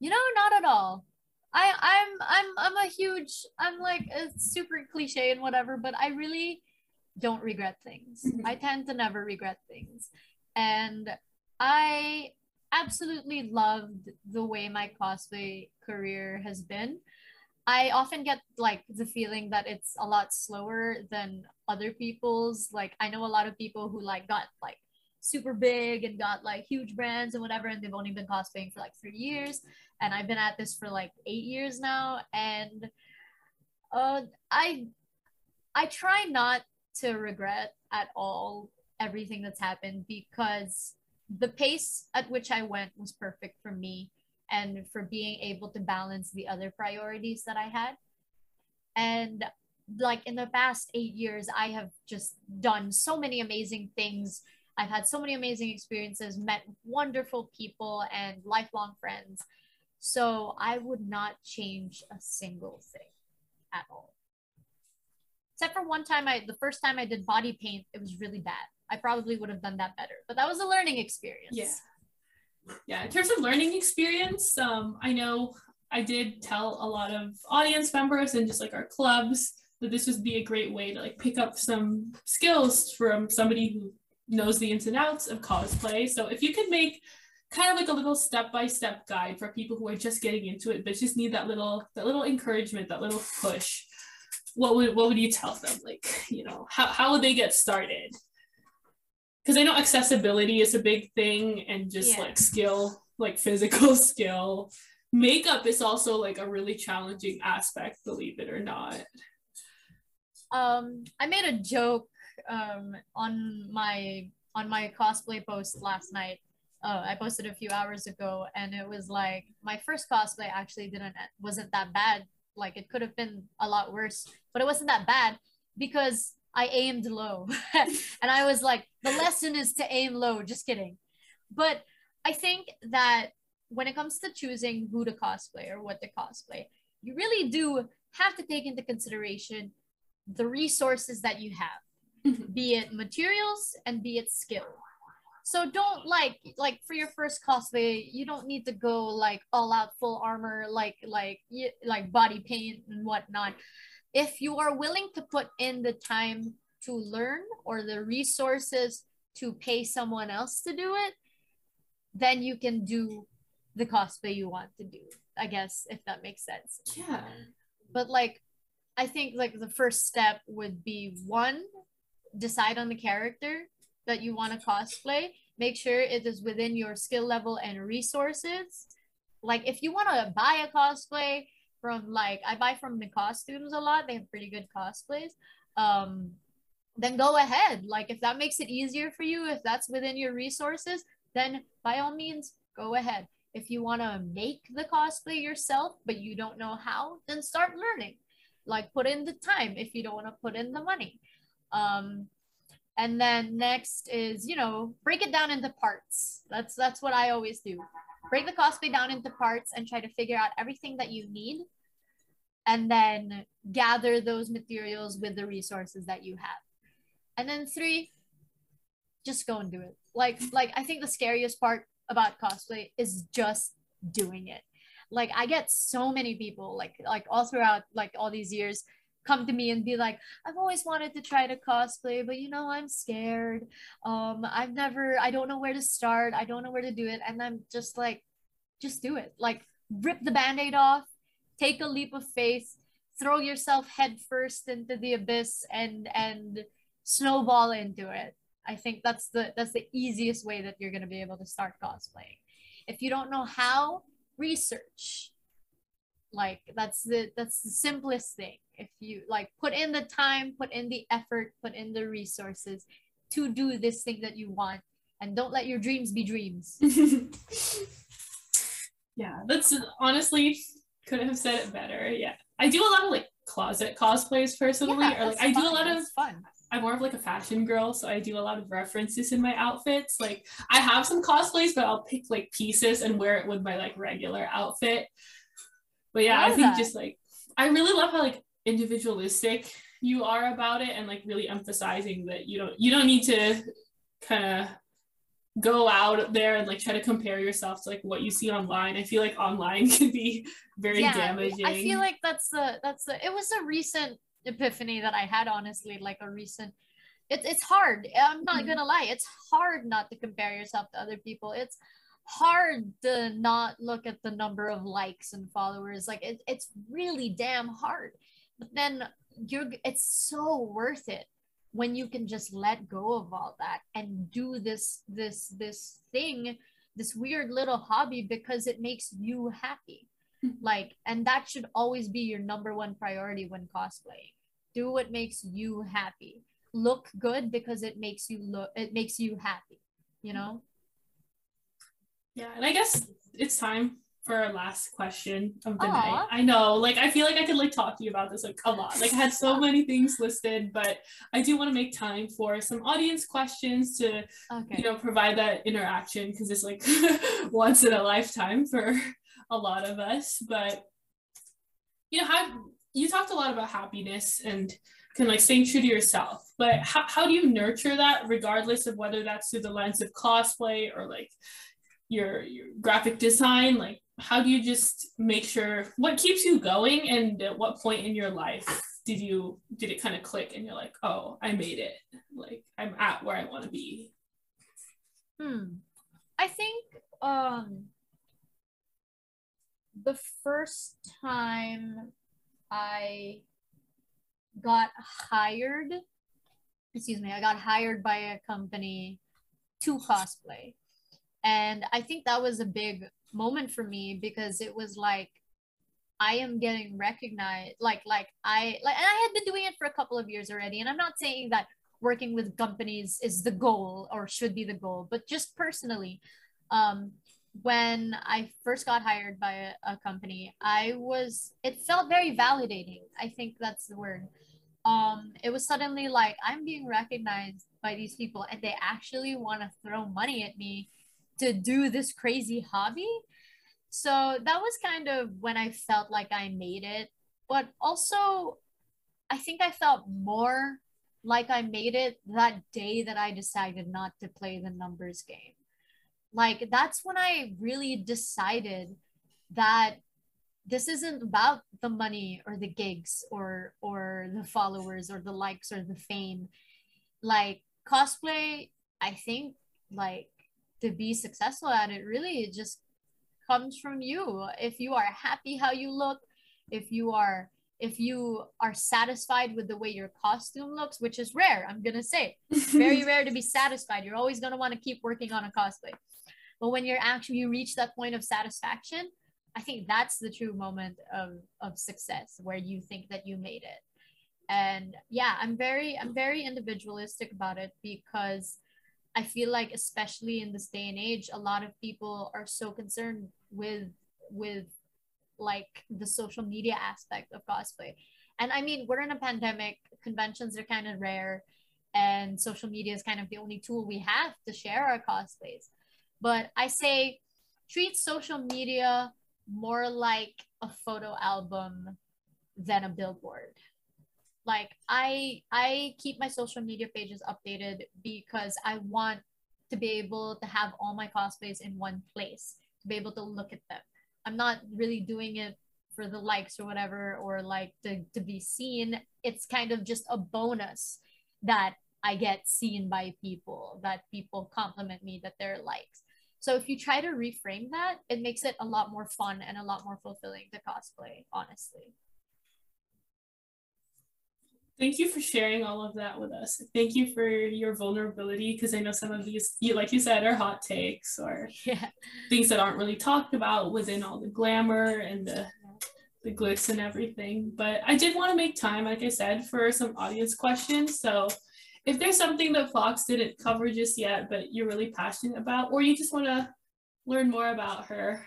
You know, not at all. I I'm I'm I'm a huge I'm like it's super cliche and whatever, but I really don't regret things. I tend to never regret things. And I absolutely loved the way my cosplay career has been. I often get like the feeling that it's a lot slower than other people's. Like I know a lot of people who like got like super big and got like huge brands and whatever, and they've only been cosplaying for like three years. And I've been at this for like eight years now, and uh, I I try not to regret at all everything that's happened because the pace at which I went was perfect for me and for being able to balance the other priorities that I had. And like in the past eight years, I have just done so many amazing things. I've had so many amazing experiences, met wonderful people and lifelong friends. So I would not change a single thing at all. Except for one time I the first time I did body paint, it was really bad. I probably would have done that better. But that was a learning experience. Yeah. Yeah. In terms of learning experience, um, I know I did tell a lot of audience members and just like our clubs that this would be a great way to like pick up some skills from somebody who knows the ins and outs of cosplay. So if you could make kind of like a little step-by-step guide for people who are just getting into it but just need that little that little encouragement, that little push, what would what would you tell them? Like, you know, how, how would they get started? Because I know accessibility is a big thing and just Yeah. like skill, like physical skill. Makeup is also like a really challenging aspect, believe it or not. um i made a joke um on my on my cosplay post last night. Uh, I posted a few hours ago, and it was like my first cosplay actually didn't wasn't that bad. Like it could have been a lot worse, but it wasn't that bad because I aimed low, and I was like, the lesson is to aim low. Just kidding, but I think that when it comes to choosing who to cosplay or what to cosplay, you really do have to take into consideration the resources that you have mm-hmm. be it materials and be it skill so don't like like for your first cosplay you don't need to go like all out full armor like like like body paint and whatnot. If you are willing to put in the time to learn or the resources to pay someone else to do it then you can do the cosplay you want to do i guess if that makes sense. Yeah. But like i think like the first step would be one decide on the character that you want to cosplay make sure it is within your skill level and resources. Like if you want to buy a cosplay from like i buy from the costumes a lot they have pretty good cosplays um then go ahead. Like if that makes it easier for you if that's within your resources then by all means go ahead. If you want to make the cosplay yourself but you don't know how then start learning. Like put in the time if you don't want to put in the money. Um and then next is you know break it down into parts. That's that's what i always do. Break the cosplay down into parts and try to figure out everything that you need. And then gather those materials with the resources that you have. And then three just go and do it. Like like i think the scariest part about cosplay is just doing it. Like i get so many people like like all throughout like all these years come to me and be like i've always wanted to try to cosplay but you know i'm scared. Um i've never i don't know where to start. I don't know where to do it. And i'm just like just do it. Like rip the band-aid off take a leap of faith throw yourself head first into the abyss and and snowball into it. I think that's the that's the easiest way that you're going to be able to start cosplaying. If you don't know how research. Like that's the that's the simplest thing if you like put in the time put in the effort put in the resources to do this thing that you want and don't let your dreams be dreams yeah that's honestly couldn't have said it better yeah i do a lot of like closet cosplays personally yeah, or like i do a lot of fun I'm more of like a fashion girl, so I do a lot of references in my outfits. Like I have some cosplays, but I'll pick like pieces and wear it with my like regular outfit. But yeah, I, I think that. just like I really love how like individualistic you are about it and like really emphasizing that you don't you don't need to kind of go out there and like try to compare yourself to like what you see online. I feel like online can be very yeah, damaging. I feel like that's the that's the it was a recent epiphany that I had honestly, like a recent it's it's hard. I'm not mm-hmm. gonna lie, it's hard not to compare yourself to other people. It's hard to not look at the number of likes and followers. Like it, it's really damn hard then you're it's so worth it when you can just let go of all that and do this this this thing this weird little hobby because it makes you happy. Mm-hmm. like and that should always be your number one priority when cosplaying. Do what makes you happy. Look good because it makes you look it makes you happy you know? Yeah and i guess it's time for our last question of the Aww. night. I know, like I feel like I could like talk to you about this like a lot. Like I had so many things listed, but I do want to make time for some audience questions to okay. you know provide that interaction because it's like once in a lifetime for a lot of us. But you know, how you talked a lot about happiness and can like staying true to yourself but how, how do you nurture that regardless of whether that's through the lens of cosplay or like your your graphic design like how do you just make sure what keeps you going and at what point in your life did you did it kind of click and you're like oh i made it. Like i'm at where i want to be. Hmm. I think um the first time i got hired excuse me i got hired by a company to cosplay. And i think that was a big moment for me because it was like I am getting recognized like like I like and I had been doing it for a couple of years already and I'm not saying that working with companies is the goal or should be the goal, but just personally, um, when I first got hired by a, a, company, I was, it felt very validating. I think that's the word. Um, it was suddenly like I'm being recognized by these people and they actually want to throw money at me to do this crazy hobby. So that was kind of when I felt like I made it. But also, I think I felt more like I made it that day that I decided not to play the numbers game. Like that's when I really decided that this isn't about the money or the gigs or or the followers or the likes or the fame. Like cosplay, I think like to be successful at it really it just comes from you. If you are happy how you look, if you are if you are satisfied with the way your costume looks, which is rare, I'm gonna say, very rare to be satisfied. You're always gonna want to keep working on a cosplay. But when you're actually you reach that point of satisfaction, I think that's the true moment of of success where you think that you made it. And yeah, I'm very I'm very individualistic about it because I feel like especially in this day and age, a lot of people are so concerned with with like the social media aspect of cosplay. And I mean, we're in a pandemic, conventions are kind of rare, and social media is kind of the only tool we have to share our cosplays. But I say treat social media more like a photo album than a billboard. Like I I keep my social media pages updated because I want to be able to have all my cosplays in one place, to be able to look at them I'm not really doing it for the likes or whatever or like to, to be seen. It's kind of just a bonus that I get seen by people, that people compliment me, that they're likes. So if you try to reframe that, it makes it a lot more fun and a lot more fulfilling to cosplay, honestly. Thank you for sharing all of that with us. Thank you for your vulnerability because I know some of these, you like you said, are hot takes or yeah. things that aren't really talked about within all the glamour and the the glitz and everything. But I did want to make time, like I said, for some audience questions. So if there's something that Fox didn't cover just yet, but you're really passionate about, or you just want to learn more about her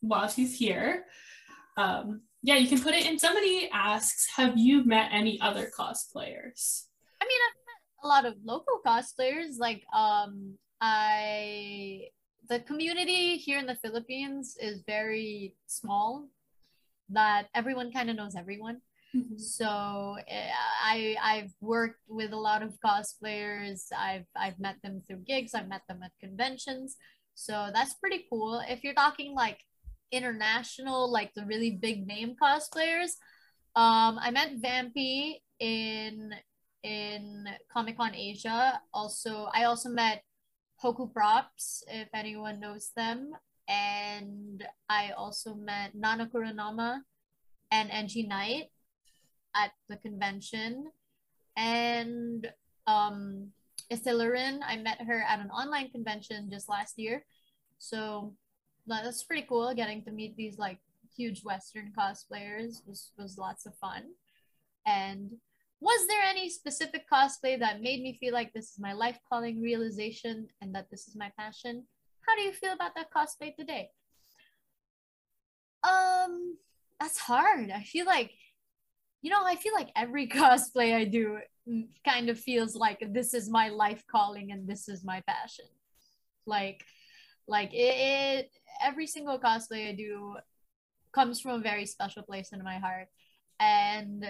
while she's here, um, yeah, you can put it in. Somebody asks, have you met any other cosplayers? I mean, I've met a lot of local cosplayers. Like, um, I the community here in the Philippines is very small. That everyone kind of knows everyone. Mm-hmm. So eh, I I've worked with a lot of cosplayers. I've I've met them through gigs. I've met them at conventions. So that's pretty cool. If you're talking like international, like the really big name cosplayers. Um, I met Vampy in in Comic Con Asia. Also, I also met Hoku Props, if anyone knows them. And I also met Nana Kuronama and Angie Knight at the convention. And um, Ithilierin, I met her at an online convention just last year. So that's pretty cool getting to meet these like huge western cosplayers was was lots of fun. And was there any specific cosplay that made me feel like this is my life calling realization and that this is my passion? How do you feel about that cosplay today? Um that's hard. I feel like you know i feel like every cosplay i do kind of feels like this is my life calling and this is my passion. Like like it, it every single cosplay I do comes from a very special place in my heart. And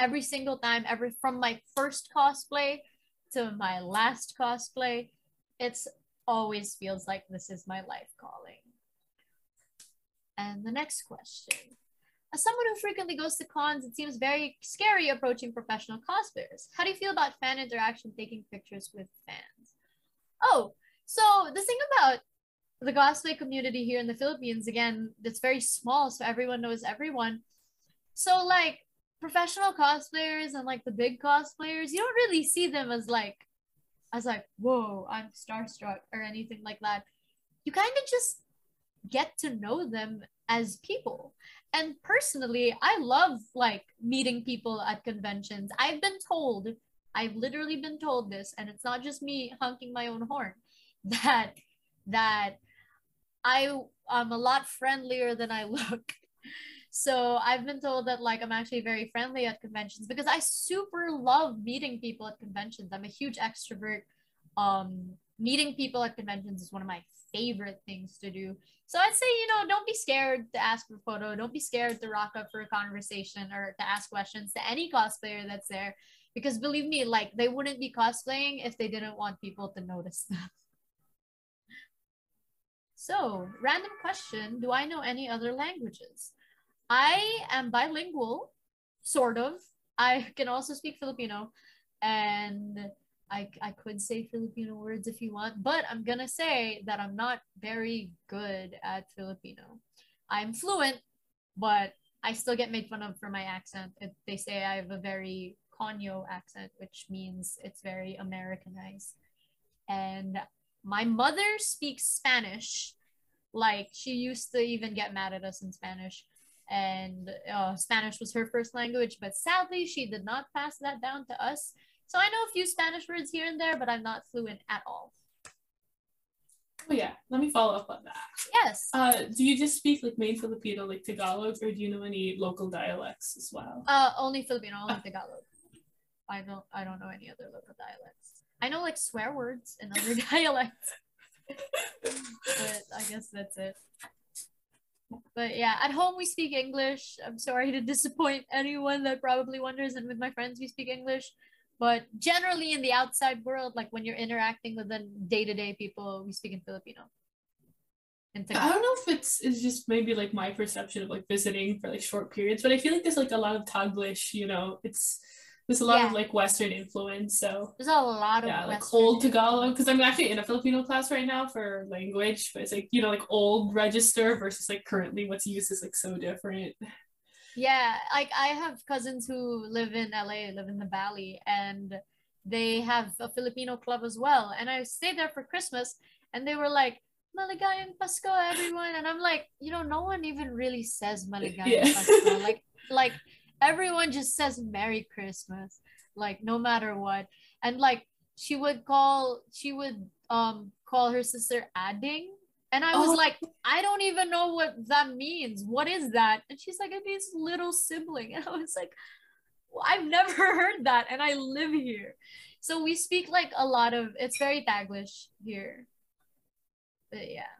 every single time, every from my first cosplay to my last cosplay, it's always feels like this is my life calling. And the next question. As someone who frequently goes to cons, it seems very scary approaching professional cosplayers. How do you feel about fan interaction taking pictures with fans? Oh, so the thing about the cosplay community here in the Philippines, again, it's very small, so everyone knows everyone. So like professional cosplayers and like the big cosplayers, you don't really see them as like as like, whoa, I'm starstruck or anything like that. You kind of just get to know them as people. And personally, I love like meeting people at conventions. I've been told I've literally been told this, and it's not just me honking my own horn, that that I I'm a lot friendlier than I look. So I've been told that like I'm actually very friendly at conventions because I super love meeting people at conventions. I'm a huge extrovert. Um, meeting people at conventions is one of my favorite things to do. So I'd say, you know, don't be scared to ask for a photo. Don't be scared to rock up for a conversation or to ask questions to any cosplayer that's there. Because believe me, like they wouldn't be cosplaying if they didn't want people to notice them. So, random question Do I know any other languages? I am bilingual, sort of. I can also speak Filipino, and I, I could say Filipino words if you want, but I'm gonna say that I'm not very good at Filipino. I'm fluent, but I still get made fun of for my accent. It, they say I have a very Conyo accent, which means it's very Americanized. And my mother speaks Spanish. Like she used to even get mad at us in Spanish and uh, Spanish was her first language, but sadly, she did not pass that down to us. So I know a few Spanish words here and there, but I'm not fluent at all. Oh yeah, let me follow up on that. Yes. Uh, do you just speak like main Filipino, like Tagalog, or do you know any local dialects as well? Uh, only Filipino, only Tagalog. I don't, I don't know any other local dialects. I know like swear words and other dialects, but I guess that's it. But yeah, at home we speak English. I'm sorry to disappoint anyone that probably wonders, and with my friends we speak English. But generally, in the outside world, like when you're interacting with the day to day people, we speak in Filipino. I don't know if it's it's just maybe like my perception of like visiting for like short periods, but I feel like there's like a lot of Taglish, you know, it's there's a lot yeah. of like Western influence. So there's a lot of yeah, like old Tagalog. Because I'm actually in a Filipino class right now for language, but it's like you know like old register versus like currently what's used is like so different. Yeah, like I have cousins who live in LA, live in the Valley, and they have a Filipino club as well. And I stayed there for Christmas, and they were like, "Maligayang Pasko, everyone!" And I'm like, you know, no one even really says Maligayang yeah. Pasko. Like, like everyone just says Merry Christmas, like no matter what. And like she would call she would um call her sister ading. And I was oh. like, I don't even know what that means. What is that? And she's like, it means little sibling. And I was like, well, I've never heard that. And I live here. So we speak like a lot of it's very Taglish here. But yeah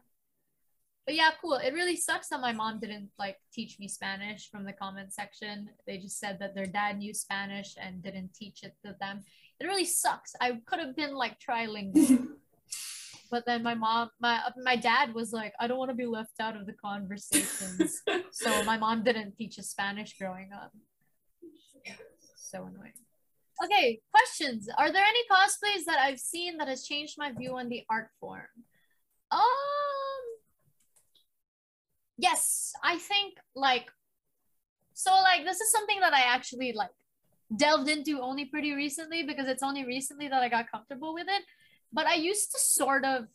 but yeah, cool. It really sucks that my mom didn't like teach me Spanish from the comment section. They just said that their dad knew Spanish and didn't teach it to them. It really sucks. I could have been like trilingual. but then my mom my my dad was like i don't want to be left out of the conversations so my mom didn't teach us spanish growing up so annoying okay questions are there any cosplays that i've seen that has changed my view on the art form um yes, I think like so like this is something that I actually like delved into only pretty recently because it's only recently that I got comfortable with it. But I used to sort of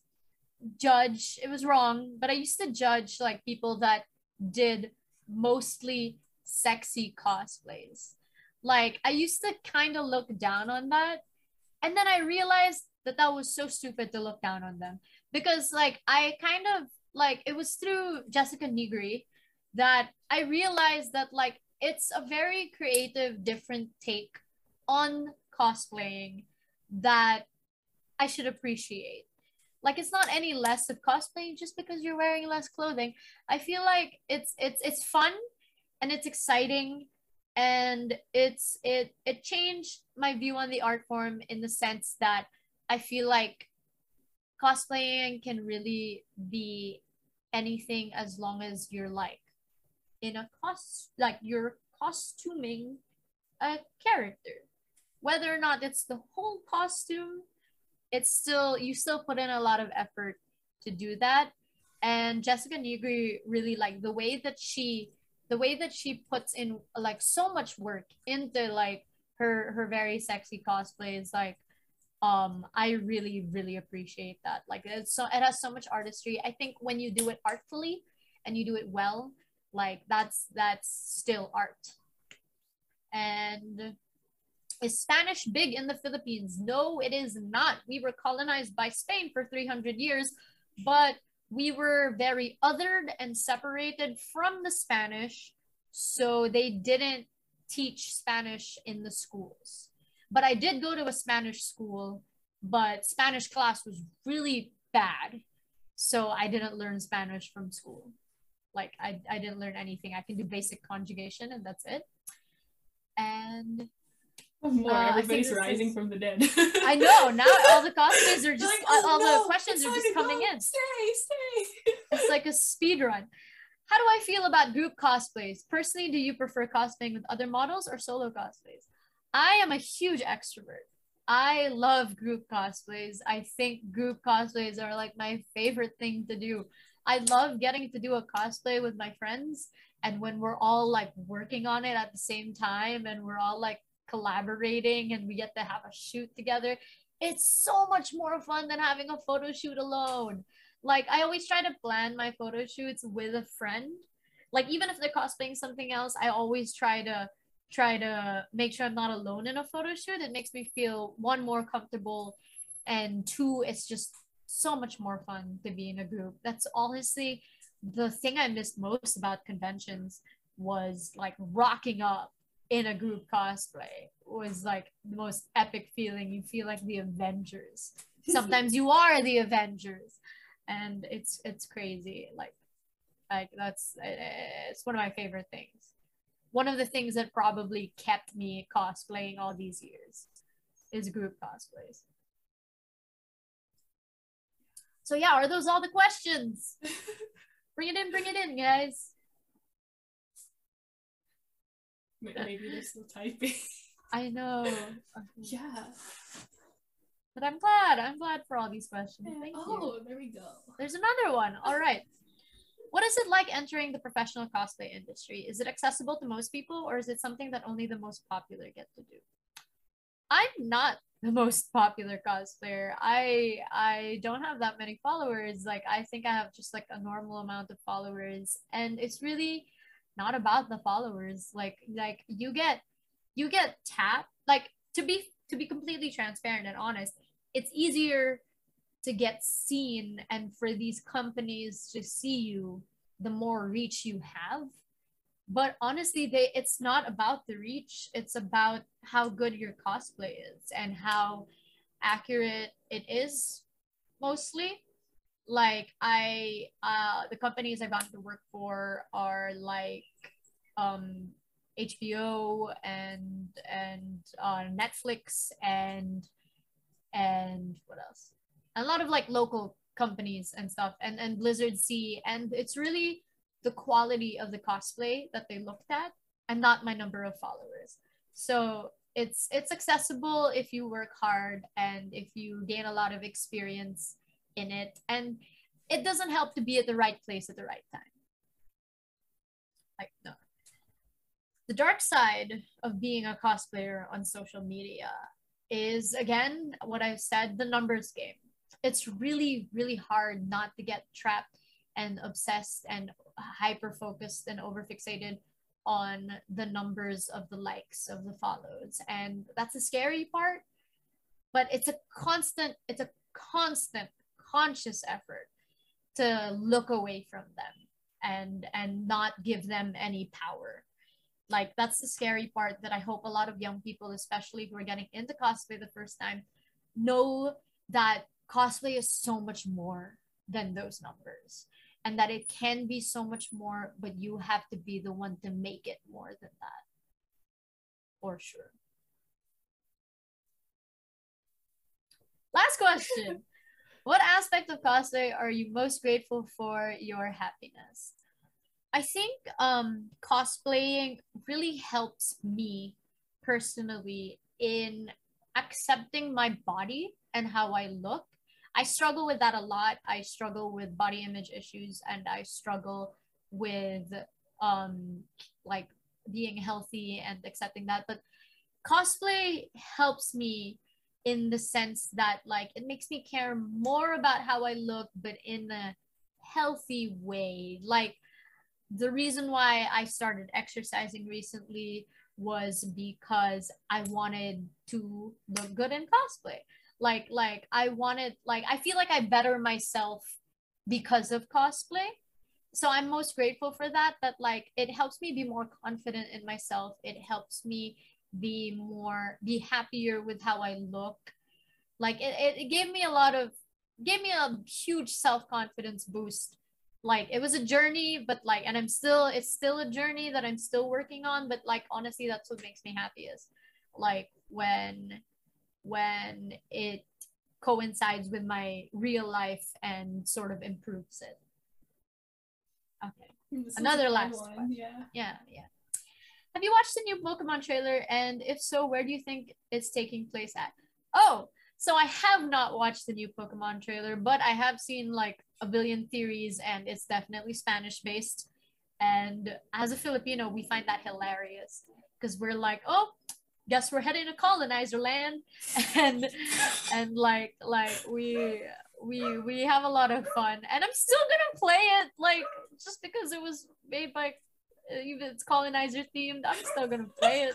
judge, it was wrong, but I used to judge like people that did mostly sexy cosplays. Like I used to kind of look down on that. And then I realized that that was so stupid to look down on them because like I kind of like it was through Jessica Nigri that I realized that like it's a very creative, different take on cosplaying that I should appreciate. Like it's not any less of cosplaying just because you're wearing less clothing. I feel like it's it's it's fun and it's exciting and it's it it changed my view on the art form in the sense that I feel like cosplaying can really be anything as long as you're like in a cost like you're costuming a character. Whether or not it's the whole costume it's still you still put in a lot of effort to do that. And jessica nigri really like the way that she the way that she puts in like so much work into like her her very sexy cosplays like um i really really appreciate that like it's so it has so much artistry i think when you do it artfully and you do it well like that's that's still art and Is Spanish big in the Philippines? No, it is not. We were colonized by Spain for 300 years, but we were very othered and separated from the Spanish, so they didn't teach Spanish in the schools. But I did go to a Spanish school, but Spanish class was really bad. So I didn't learn Spanish from school. Like I, I didn't learn anything. I can do basic conjugation and that's it. And more. Uh, Everybody's rising is- from the dead. I know now all the cosplays are just Like, all, oh, all no, the questions are just coming in. Stay, stay. It's like a speed run. How do I feel about group cosplays? Personally, do you prefer cosplaying with other models or solo cosplays? I am a huge extrovert. I love group cosplays. I think group cosplays are like my favorite thing to do. I love getting to do a cosplay with my friends and when we're all like working on it at the same time and we're all like collaborating and we get to have a shoot together. It's so much more fun than having a photo shoot alone like I always try to plan my photo shoots with a friend. Like even if they're cosplaying something else, I always try to try to make sure I'm not alone in a photo shoot. It makes me feel one more comfortable and two it's just so much more fun to be in a group. That's honestly the thing I missed most about conventions was like rocking up in a group cosplay was like the most epic feeling. You feel like the Avengers. Sometimes you are the Avengers and it's it's crazy like like that's uh, it's one of my favorite things one of the things that probably kept me cosplaying all these years is group cosplays so yeah are those all the questions bring it in bring it in guys Maybe they're still typing. i know yeah. but i'm glad i'm glad for all these questions thank you oh, there we go. There's another one. All right. What is it like entering the professional cosplay industry? Is it accessible to most people or is it something that only the most popular get to do? I'm not the most popular cosplayer. I I don't have that many followers. Like I think I have just like a normal amount of followers and it's really not about the followers. Like like you get you get tapped like to be to be completely transparent and honest, it's easier to get seen and for these companies to see you the more reach you have. But honestly they it's not about the reach. It's about how good your cosplay is and how accurate it is mostly. Like i uh the companies i've gotten to work for are like um hbo and and uh netflix and and what else a lot of like local companies and stuff and and blizzard see and it's really the quality of the cosplay that they looked at and not my number of followers. So it's it's accessible if you work hard and if you gain a lot of experience in it and it doesn't help to be at the right place at the right time. Like no. The dark side of being a cosplayer on social media is again what i've said the numbers game it's really really hard not to get trapped and obsessed and hyper focused and over fixated on the numbers of the likes of the follows. And that's the scary part but it's a constant it's a constant conscious effort to look away from them and and not give them any power. Like that's the scary part that i hope a lot of young people especially who are getting into cosplay the first time know that cosplay is so much more than those numbers. And that it can be so much more but you have to be the one to make it more than that. For sure. Last question. What aspect of cosplay are you most grateful for your happiness? I think um cosplaying really helps me personally in accepting my body and how i look I struggle with that a lot. I struggle with body image issues and I struggle with um like being healthy and accepting that. But cosplay helps me in the sense that like it makes me care more about how I look, but in a healthy way. Like the reason why I started exercising recently was because I wanted to look good in cosplay. Like like I wanted like I feel like I better myself because of cosplay. So I'm most grateful for that that like it helps me be more confident in myself. It helps me be more be happier with how I look. Like it, it, gave me a lot of gave me a huge self-confidence boost like it was a journey but like and i'm still it's still a journey that i'm still working on but like honestly that's what makes me happiest like when when it coincides with my real life and sort of improves it. Okay. Another last one. Yeah. yeah yeah. Have you watched the new pokemon trailer? And if so where do you think it's taking place at? Oh so i have not watched the new pokemon trailer but i have seen like a billion theories and it's definitely spanish based and as a filipino we find that hilarious because we're like oh guess we're heading to colonizer land. And and like like we we we have a lot of fun. And i'm still gonna play it like just because it was made by uh, even it's colonizer themed. I'm still gonna play it.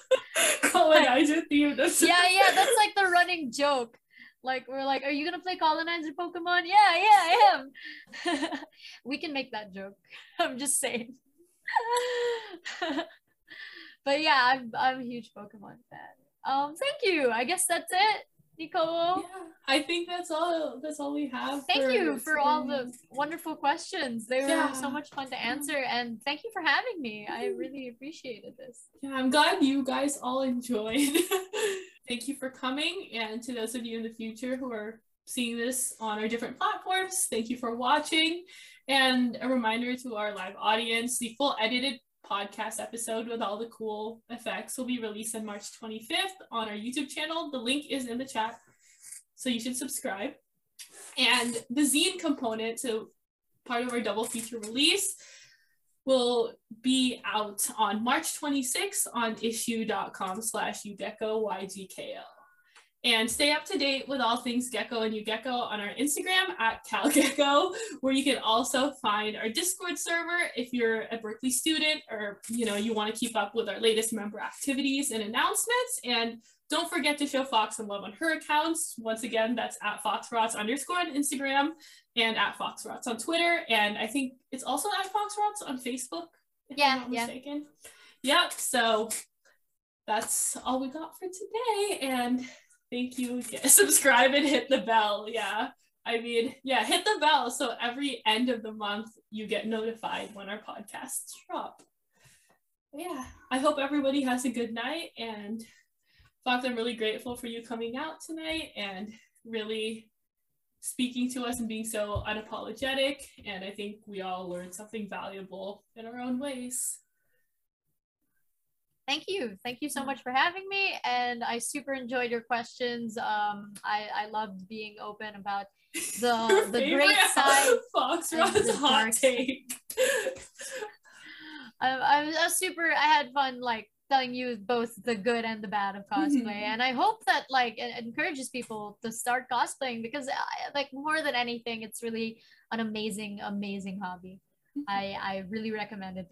Colonizer theme. That's yeah yeah that's like the running joke. Like we're like are you gonna play colonizer pokemon? Yeah yeah i am. We can make that joke. I'm just saying but yeah i'm i'm a huge pokemon fan um thank you i guess that's it Nicole. Yeah, I think that's all. That's all we have. Thank you for all the wonderful questions. They were Yeah. so much fun to answer, and thank you for having me. I really appreciated this. Yeah, I'm glad you guys all enjoyed. Thank you for coming, and to those of you in the future who are seeing this on our different platforms, thank you for watching. And a reminder to our live audience: the full edited podcast episode with all the cool effects will be released on March 25th on our YouTube channel. The link is in the chat, so you should subscribe. And the zine component, so part of our double feature release, will be out on March 26th on issuu.com slash YGKO And stay up to date with all things Gecko and YGKO on our Instagram at CalGecko, where you can also find our Discord server if you're a Berkeley student or you know you want to keep up with our latest member activities and announcements. And don't forget to show Fox some love on her accounts. Once again, that's at FoxRots underscore on Instagram and at FoxRots on Twitter. And I think it's also at FoxRots on Facebook, if Yeah, I'm not yeah. Yep. So that's all we got for today. And thank you. Subscribe and hit the bell. Yeah. I mean, yeah, hit the bell so every end of the month you get notified when our podcasts drop. Yeah, I hope everybody has a good night. And Fox, I'm really grateful for you coming out tonight and really speaking to us and being so unapologetic. And I think we all learned something valuable in our own ways. Thank you. Thank you so much for having me. And I super enjoyed your questions. Um, I, I loved being open about the the great side. FoxRots' hot take. I, I was I was super. I had fun like telling you both the good and the bad of cosplay, Mhm. and I hope that like it encourages people to start cosplaying because I, like more than anything, it's really an amazing, amazing hobby. I I really recommend it.